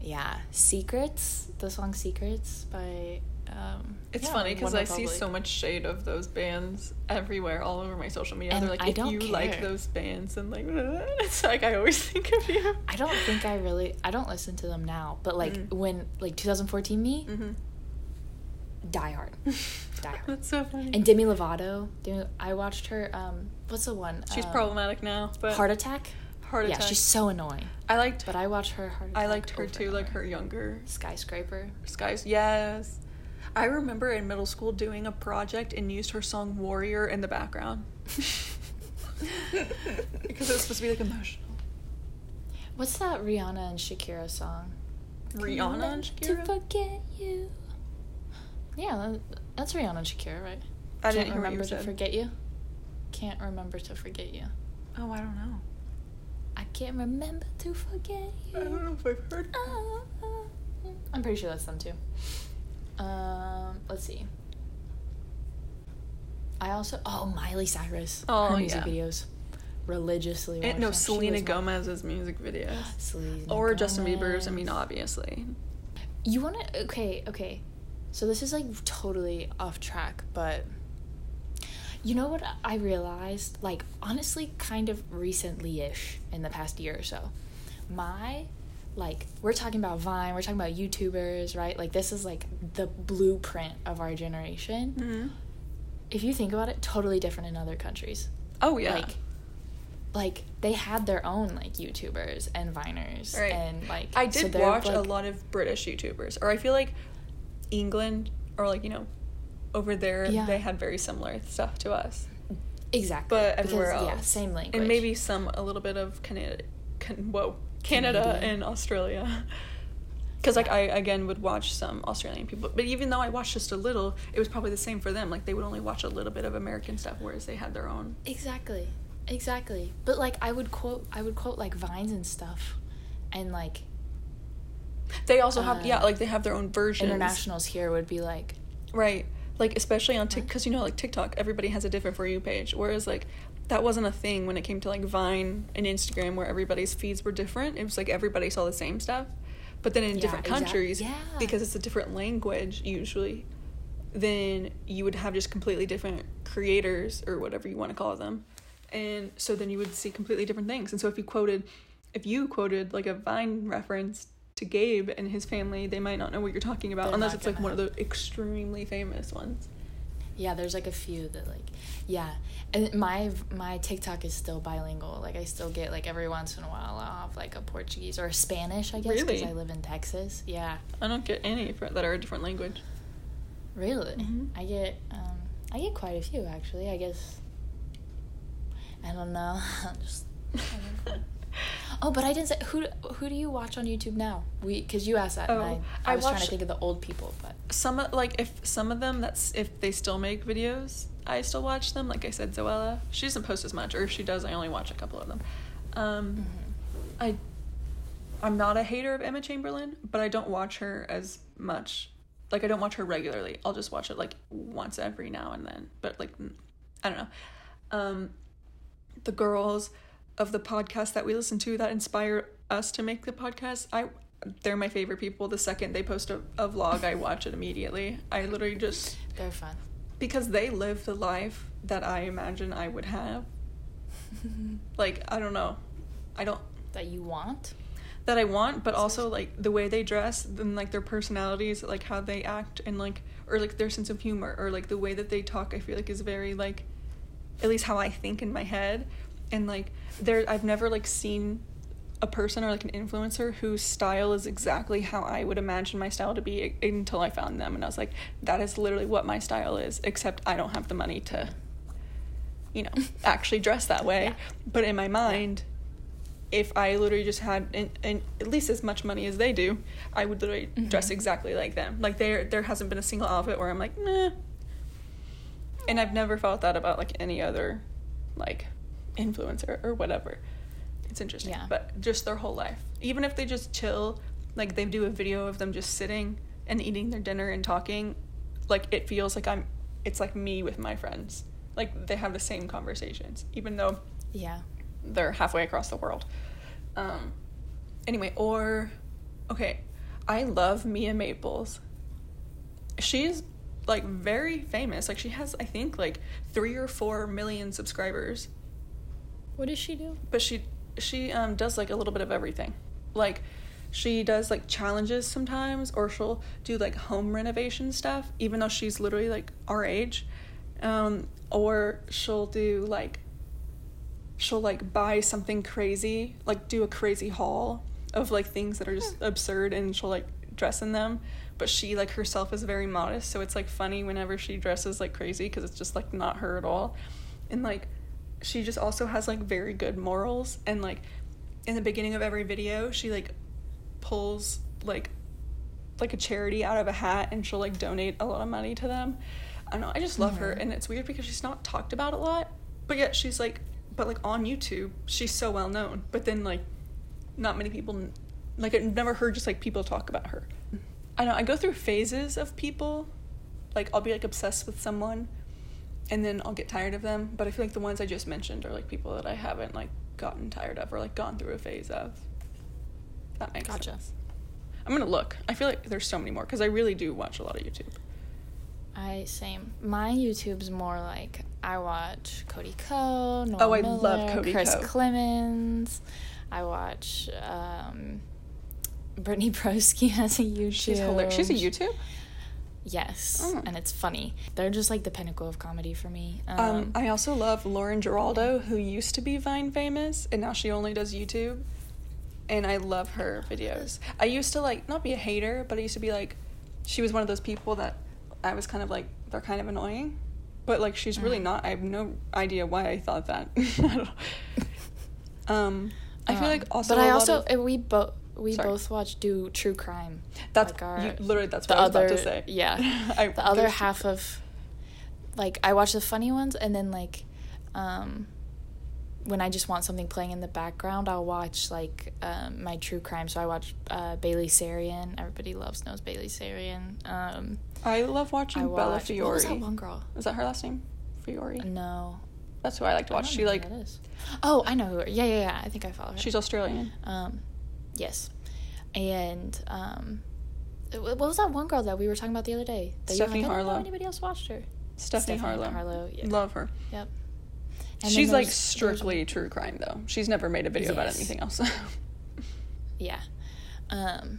[SPEAKER 2] Yeah, Secrets. The song Secrets by. Um,
[SPEAKER 3] It's
[SPEAKER 2] yeah,
[SPEAKER 3] funny because I see so much shade of those bands everywhere, all over my social media.
[SPEAKER 2] And
[SPEAKER 3] They're like,
[SPEAKER 2] I
[SPEAKER 3] if you like those bands, and like, it's like I always think of you.
[SPEAKER 2] I don't think I really. I don't listen to them now, but like
[SPEAKER 3] Mm.
[SPEAKER 2] when like 2014 me,
[SPEAKER 3] Mm-hmm.
[SPEAKER 2] Die Hard,
[SPEAKER 3] That's so funny.
[SPEAKER 2] And Demi Lovato, Demi, I watched her. Um, what's the one?
[SPEAKER 3] she's
[SPEAKER 2] um,
[SPEAKER 3] problematic now, but
[SPEAKER 2] Heart Attack.
[SPEAKER 3] Heart Attack.
[SPEAKER 2] Yeah, she's so annoying.
[SPEAKER 3] I liked,
[SPEAKER 2] But I watched her Heart Attack.
[SPEAKER 3] I liked her too, like her younger
[SPEAKER 2] Skyscraper.
[SPEAKER 3] skies. Yes, I remember in middle school doing a project and used her song "Warrior" in the background because it was supposed to be like emotional.
[SPEAKER 2] What's that Rihanna and Shakira song?
[SPEAKER 3] Rihanna and Shakira.
[SPEAKER 2] To forget you. Yeah, that's Rihanna and Shakira, right?
[SPEAKER 3] I didn't
[SPEAKER 2] Can't
[SPEAKER 3] you
[SPEAKER 2] remember to forget you. Can't remember to forget you.
[SPEAKER 3] Oh, I don't know.
[SPEAKER 2] I can't remember to forget you.
[SPEAKER 3] I don't know if I've heard.
[SPEAKER 2] Ah. I'm pretty sure that's them too. Um, let's see. I also oh Miley Cyrus.
[SPEAKER 3] Oh,
[SPEAKER 2] her music
[SPEAKER 3] yeah.
[SPEAKER 2] videos, religiously.
[SPEAKER 3] And, no,
[SPEAKER 2] them.
[SPEAKER 3] Selena
[SPEAKER 2] was my-
[SPEAKER 3] Gomez's music videos.
[SPEAKER 2] Selena
[SPEAKER 3] Or Justin Bieber's, I mean, obviously.
[SPEAKER 2] You want to? Okay, okay. So this is like totally off track, but you know what I realized? Like, honestly, kind of recently ish in the past year or so. My, like, we're talking about Vine, we're talking about YouTubers, right? Like, this is like the blueprint of our generation.
[SPEAKER 3] Mm-hmm.
[SPEAKER 2] If you think about it, totally different in other countries.
[SPEAKER 3] Oh, yeah.
[SPEAKER 2] Like, like they had their own like YouTubers and Viners
[SPEAKER 3] Right.
[SPEAKER 2] and like
[SPEAKER 3] I did
[SPEAKER 2] they're,
[SPEAKER 3] watch a lot of British YouTubers, or I feel like England or like you know, over there
[SPEAKER 2] Yeah.
[SPEAKER 3] they had very similar stuff to us,
[SPEAKER 2] Exactly.
[SPEAKER 3] but everywhere
[SPEAKER 2] Because,
[SPEAKER 3] else,
[SPEAKER 2] Yeah, same language.
[SPEAKER 3] and maybe some a little bit of Canada. Can, whoa, Canada
[SPEAKER 2] Canadian.
[SPEAKER 3] and Australia. Because like I again would watch some Australian people, but even though I watched just a little, it was probably the same for them. Like they would only watch a little bit of American stuff, whereas they had their own.
[SPEAKER 2] Exactly. Exactly. But like I would quote I would quote like vines and stuff and like
[SPEAKER 3] They also have
[SPEAKER 2] Uh,
[SPEAKER 3] yeah, like they have their own versions.
[SPEAKER 2] internationals here would be like
[SPEAKER 3] Right. Like especially on TikTok, because you know, like TikTok, everybody has a different for you page. Whereas like that wasn't a thing when it came to like Vine and Instagram, where everybody's feeds were different. It was like everybody saw the same stuff, but then in
[SPEAKER 2] Yeah,
[SPEAKER 3] different
[SPEAKER 2] exact-
[SPEAKER 3] countries,
[SPEAKER 2] yeah.
[SPEAKER 3] because it's a different language usually, then you would have just completely different creators or whatever you want to call them, and so then you would see completely different things. And so if you quoted, if you quoted like a Vine reference to Gabe and his family, they might not know what you're talking about
[SPEAKER 2] They're
[SPEAKER 3] unless it's like one of the extremely famous ones.
[SPEAKER 2] yeah, there's like a few that like yeah. And my my TikTok is still bilingual. Like I still get like every once in a while off like a Portuguese or a Spanish, I guess, because
[SPEAKER 3] Really?
[SPEAKER 2] I live in Texas. Yeah.
[SPEAKER 3] I don't get any for, that are a different language.
[SPEAKER 2] Really?
[SPEAKER 3] Mhm.
[SPEAKER 2] I get um I get quite a few actually. I guess I don't know. Just Oh, but I didn't say who who do you watch on YouTube now? We cuz you asked that and
[SPEAKER 3] Oh,
[SPEAKER 2] I, I,
[SPEAKER 3] I
[SPEAKER 2] was trying to think of the old people, but
[SPEAKER 3] Some of- like if some of them that's if they still make videos, I still watch them. Like I said, Zoella, she doesn't post as much, or if she does, I only watch a couple of them. Um, I I'm not a hater of Emma Chamberlain, but I don't watch her as much. Like I don't watch her regularly. I'll just watch it like once every now and then. But like I don't know. Um, the girls of the podcast that we listen to that inspire us to make the podcast, I they're my favorite people. The second they post a, a vlog, I watch it immediately. I literally just
[SPEAKER 2] they're fun.
[SPEAKER 3] because they live the life that I imagine I would have. like I don't know, I don't
[SPEAKER 2] that you want?
[SPEAKER 3] that I want, but also like the way they dress and like their personalities, like how they act and like or like their sense of humor or like the way that they talk. I feel like is very like, at least how I think in my head, and like there I've never like seen a person or like an influencer whose style is exactly how I would imagine my style to be until I found them and I was like that is literally what my style is except I don't have the money to you know actually dress that way
[SPEAKER 2] Yeah.
[SPEAKER 3] but in my mind if I literally just had in, in, at least as much money as they do, I would literally mm-hmm. dress exactly like them. Like there, there hasn't been a single outfit where I'm like, meh. And I've never felt that about like any other, like, influencer or whatever. It's interesting,
[SPEAKER 2] Yeah.
[SPEAKER 3] but just their whole life. Even if they just chill, like they do a video of them just sitting and eating their dinner and talking, like it feels like I'm. It's like me with my friends. Like they have the same conversations, even though
[SPEAKER 2] Yeah.
[SPEAKER 3] they're halfway across the world. Um, anyway, or okay, I love Mia Maples. She's like very famous. Like she has, I think, like three or four million subscribers.
[SPEAKER 2] What does she do?
[SPEAKER 3] But she she um does like a little bit of everything. Like she does like challenges sometimes, or she'll do like home renovation stuff, even though she's literally like our age. Um, or she'll do like she'll like buy something crazy, like do a crazy haul of like things that are just absurd and she'll like dress in them. But she like herself is very modest, so it's like funny whenever she dresses like crazy because it's just like not her at all. And like she just also has like very good morals and like in the beginning of every video, she like pulls like like a charity out of a hat and she'll like donate a lot of money to them. I don't know, I just love her mm-hmm. and it's weird because she's not talked about a lot, but yet she's like but like on YouTube, she's so well known. But then like not many people like I've never heard just like people talk about her. Mm. I know I go through phases of people. Like I'll be like obsessed with someone and then I'll get tired of them, but I feel like the ones I just mentioned are like people that I haven't like gotten tired of or like gone through a phase of. That makes
[SPEAKER 2] Gotcha.
[SPEAKER 3] sense. I'm gonna look. I feel like there's so many more because I really do watch a lot of YouTube.
[SPEAKER 2] I same. My YouTube's more like I watch Cody Ko, Noah
[SPEAKER 3] Oh, I
[SPEAKER 2] Miller,
[SPEAKER 3] love Cody
[SPEAKER 2] Chris
[SPEAKER 3] Ko.
[SPEAKER 2] Klemens. I watch um, Brittany Broski has a YouTube.
[SPEAKER 3] She's hilarious. She's a YouTube.
[SPEAKER 2] Yes,
[SPEAKER 3] Oh.
[SPEAKER 2] and it's funny. They're just like the pinnacle of comedy for me. Um,
[SPEAKER 3] Um, I also love Lauren Giraldo, who used to be Vine famous, and now she only does YouTube. And I love her videos. I used to like not be a hater, but I used to be like, she was one of those people that I was kind of like they're kind of annoying, but like she's really
[SPEAKER 2] Mm-hmm.
[SPEAKER 3] not. I have no idea why I thought that. I um, I feel
[SPEAKER 2] Um,
[SPEAKER 3] like also.
[SPEAKER 2] But I also
[SPEAKER 3] of-
[SPEAKER 2] uh, we both we
[SPEAKER 3] Sorry.
[SPEAKER 2] both watch do true crime.
[SPEAKER 3] that's
[SPEAKER 2] like our-
[SPEAKER 3] you, literally that's
[SPEAKER 2] the
[SPEAKER 3] what I was
[SPEAKER 2] other
[SPEAKER 3] about to say.
[SPEAKER 2] yeah
[SPEAKER 3] I-
[SPEAKER 2] the other half of like I watch the funny ones and then like um when I just want something playing in the background I'll watch like um, my true crime so I watch uh, Bailey Sarian everybody loves knows Bailey Sarian um
[SPEAKER 3] I love watching
[SPEAKER 2] I
[SPEAKER 3] Bella
[SPEAKER 2] watch
[SPEAKER 3] Fiore.
[SPEAKER 2] what was that one girl
[SPEAKER 3] Is that her last name? Fiore.
[SPEAKER 2] no
[SPEAKER 3] That's who I like to
[SPEAKER 2] I
[SPEAKER 3] watch.
[SPEAKER 2] don't
[SPEAKER 3] She like
[SPEAKER 2] that is. oh I know who yeah yeah yeah I think I follow her
[SPEAKER 3] she's Australian.
[SPEAKER 2] Um, yes, and um, what was that one girl that we were talking about the other day? That
[SPEAKER 3] Stephanie
[SPEAKER 2] like, I
[SPEAKER 3] Harlowe.
[SPEAKER 2] Anybody else watched her?
[SPEAKER 3] Stephanie, Harlowe.
[SPEAKER 2] Harlowe. Yeah.
[SPEAKER 3] Love her.
[SPEAKER 2] Yep. And
[SPEAKER 3] she's like
[SPEAKER 2] there's-
[SPEAKER 3] strictly true crime though. She's never made a video about anything else.
[SPEAKER 2] Yeah. Um,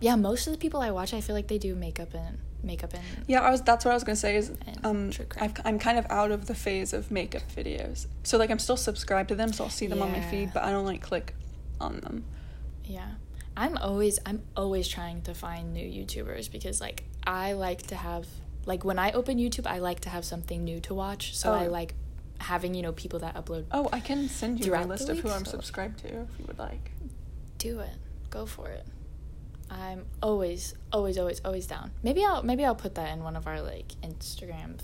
[SPEAKER 2] yeah. Most of the people I watch, I feel like they do makeup and makeup and
[SPEAKER 3] yeah, I was. That's what I was gonna say. Is um,
[SPEAKER 2] true crime.
[SPEAKER 3] I've, I'm kind of out of the phase of makeup videos. So like I'm still subscribed to them, so I'll see them on my feed, but I don't like click on them.
[SPEAKER 2] Yeah. I'm always I'm always trying to find new YouTubers because like I like to have like when I open YouTube I like to have something new to watch. So I
[SPEAKER 3] Oh.
[SPEAKER 2] like having, you know, people that upload
[SPEAKER 3] Oh, I can send you
[SPEAKER 2] a
[SPEAKER 3] list of who I'm
[SPEAKER 2] so-
[SPEAKER 3] subscribed to if you would like.
[SPEAKER 2] do it. Go for it. I'm always always always always down. Maybe I'll maybe I'll put that in one of our like Instagram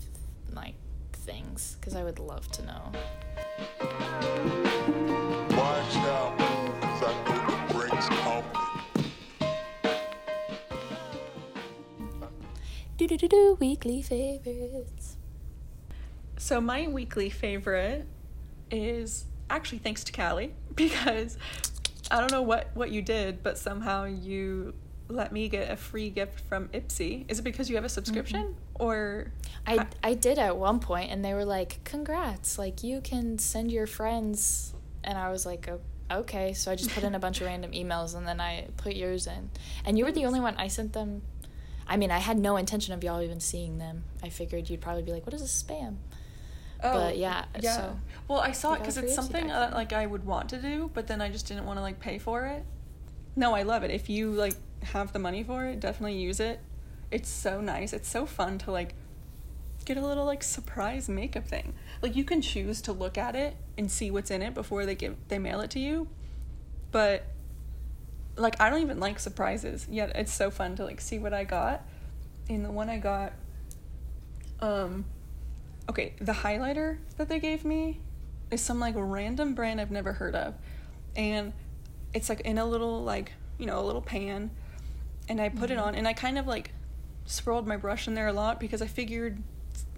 [SPEAKER 2] like things cuz I would love to know. Do do do do weekly favorites.
[SPEAKER 3] So my weekly favorite is actually thanks to Callie because I don't know what what you did, but somehow you let me get a free gift from Ipsy. Is it because you have a subscription mm-hmm. or
[SPEAKER 2] I I did at one point and they were like, "Congrats. Like you can send your friends." And I was like, oh, "Okay." So I just put in a bunch of random emails and then I put yours in. And you were the only one I sent them I mean, I had no intention of y'all even seeing them. I figured you'd probably be like, "What is this spam?" But oh, yeah,
[SPEAKER 3] yeah.
[SPEAKER 2] so
[SPEAKER 3] well, I saw it because it's something like I would want to do, but then I just didn't want to like pay for it. No, I love it. If you like have the money for it, definitely use it. It's so nice. It's so fun to like get a little like surprise makeup thing. Like you can choose to look at it and see what's in it before they give they mail it to you. But like I don't even like surprises. Yet it's so fun to like see what I got. And the one I got um okay, the highlighter that they gave me is some like random brand I've never heard of. And it's like in a little like, you know, a little pan and I put it on and I kind of like swirled my brush in there a lot because I figured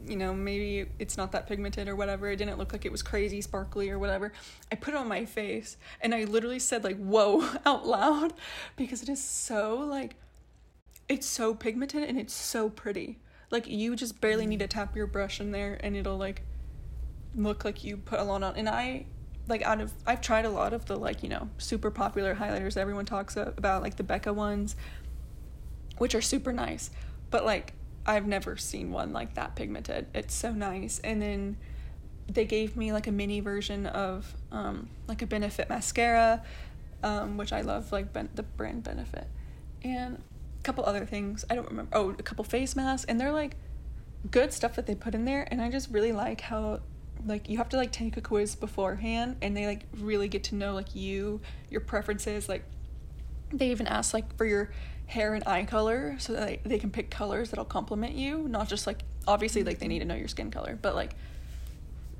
[SPEAKER 3] you know, maybe it's not that pigmented or whatever. It didn't look like it was crazy sparkly or whatever. I put it on my face and I literally said like whoa out loud because it is so like it's so pigmented and it's so pretty. Like you just barely need to tap your brush in there and it'll like look like you put a lot on. And I like out of I've tried a lot of the like, you know, super popular highlighters everyone talks about like the Becca ones which are super nice. But like I've never seen one like that pigmented. It's so nice. And then they gave me like a mini version of um, like a Benefit mascara, um, which I love, like ben- the brand Benefit, and a couple other things. I don't remember. Oh, a couple face masks, and they're like good stuff that they put in there. And I just really like how like you have to like take a quiz beforehand, and they like really get to know like you, your preferences, like they even ask like for your hair and eye color so that they, they can pick colors that'll complement you not just like obviously like they need to know your skin color but like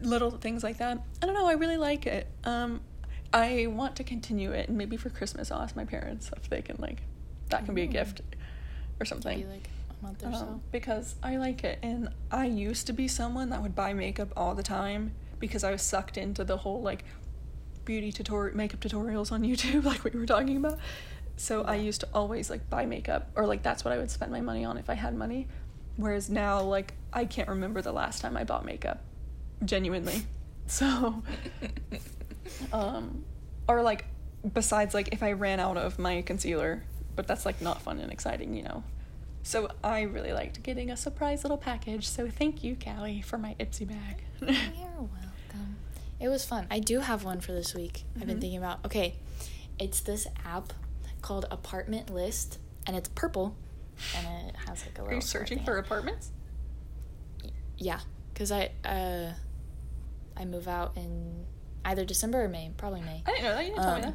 [SPEAKER 3] little things like that i don't know i really like it um i want to continue it and maybe for christmas i'll ask my parents if they can like that can be a gift or something
[SPEAKER 2] Be like a month or
[SPEAKER 3] um,
[SPEAKER 2] so.
[SPEAKER 3] because I like it. And I used to be someone that would buy makeup all the time because I was sucked into the whole like beauty tutorial, makeup tutorials on YouTube, like we were talking about. So I used to always like buy makeup, or like that's what I would spend my money on if I had money. Whereas now, like I can't remember the last time I bought makeup, genuinely. So, um, or like besides like if I ran out of my concealer, but that's like not fun and exciting, you know. So I really liked getting a surprise little package. So thank you, Callie, for my Ipsy bag.
[SPEAKER 2] You're welcome. It was fun. I do have one for this week. I've been thinking about. Okay, it's this app called Apartment List, and it's purple, and it has like a little.
[SPEAKER 3] Are you searching for apartments?
[SPEAKER 2] Yeah, because I uh, I move out in either December or May, probably May.
[SPEAKER 3] I didn't know that. You didn't tell me
[SPEAKER 2] Um,
[SPEAKER 3] that.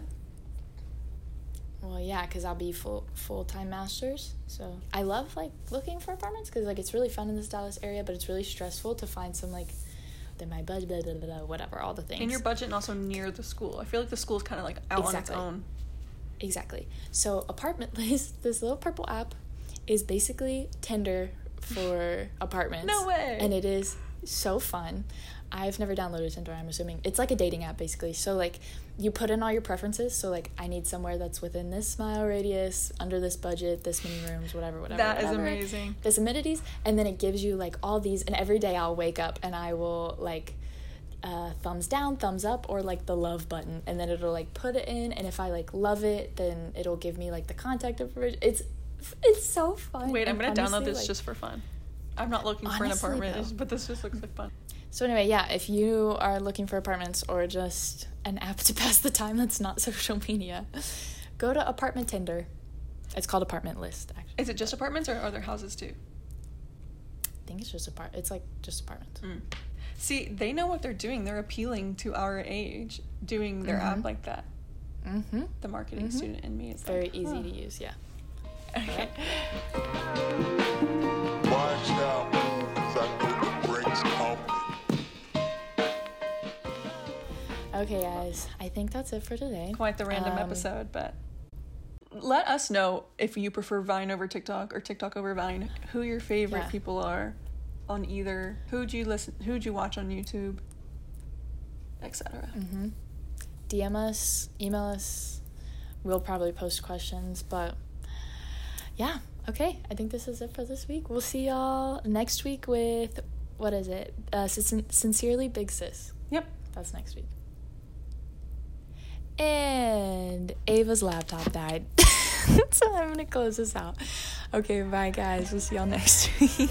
[SPEAKER 2] Well, yeah, because I'll be full full time masters. So I love like looking for apartments because like it's really fun in this Dallas area, but it's really stressful to find some like that my budget, blah, blah, blah, whatever, all the things.
[SPEAKER 3] In your budget and also near the school. I feel like the school's kind of like out
[SPEAKER 2] Exactly.
[SPEAKER 3] on its own.
[SPEAKER 2] Exactly. So apartment list, this little purple app, is basically Tinder for apartments.
[SPEAKER 3] No way.
[SPEAKER 2] And it is so fun. I've never downloaded Tinder. I'm assuming it's like a dating app basically. So like you put in all your preferences. So like I need somewhere that's within this mile radius, under this budget, this many rooms, whatever, whatever.
[SPEAKER 3] That is
[SPEAKER 2] whatever.
[SPEAKER 3] amazing.
[SPEAKER 2] This amenities, and then it gives you like all these. And every day I'll wake up and I will like uh, thumbs down, thumbs up, or like the love button, and then it'll like put it in. And if I like love it, then it'll give me like the contact information. It's it's so fun.
[SPEAKER 3] Wait, I'm gonna download this
[SPEAKER 2] like-
[SPEAKER 3] just for fun. I'm not looking for an apartment,
[SPEAKER 2] though.
[SPEAKER 3] but this just looks like fun.
[SPEAKER 2] So anyway, yeah, if you are looking for apartments or just an app to pass the time that's not social media, go to Apartment Tinder. It's called Apartment List. Actually,
[SPEAKER 3] Is it just apartments or are there houses too?
[SPEAKER 2] I think it's just apart. It's like just apartments.
[SPEAKER 3] Mm. See, they know what they're doing. They're appealing to our age, doing their
[SPEAKER 2] Mhm.
[SPEAKER 3] app like that.
[SPEAKER 2] Mm-hmm.
[SPEAKER 3] The marketing
[SPEAKER 2] Mhm.
[SPEAKER 3] student in me is
[SPEAKER 2] Very
[SPEAKER 3] like,
[SPEAKER 2] easy
[SPEAKER 3] huh.
[SPEAKER 2] to use. Yeah.
[SPEAKER 3] Okay.
[SPEAKER 4] Watch out, 'cause I know the brakes coming.
[SPEAKER 2] Okay, guys. I think that's it for today.
[SPEAKER 3] Quite the random
[SPEAKER 2] Um,
[SPEAKER 3] episode, but let us know if you prefer Vine over TikTok or TikTok over Vine. Who your favorite
[SPEAKER 2] Yeah.
[SPEAKER 3] people are on either. Who'd you listen? Who'd you watch on YouTube, etc.
[SPEAKER 2] Mm-hmm. DM us, email us. We'll probably post questions, but yeah. Okay, I think this is it for this week. We'll see y'all next week with what is it? Uh, sin- sincerely, Big Sis.
[SPEAKER 3] Yep.
[SPEAKER 2] That's next week. And Ava's laptop died. so I'm gonna close this out. Okay, bye guys. We'll see y'all next week.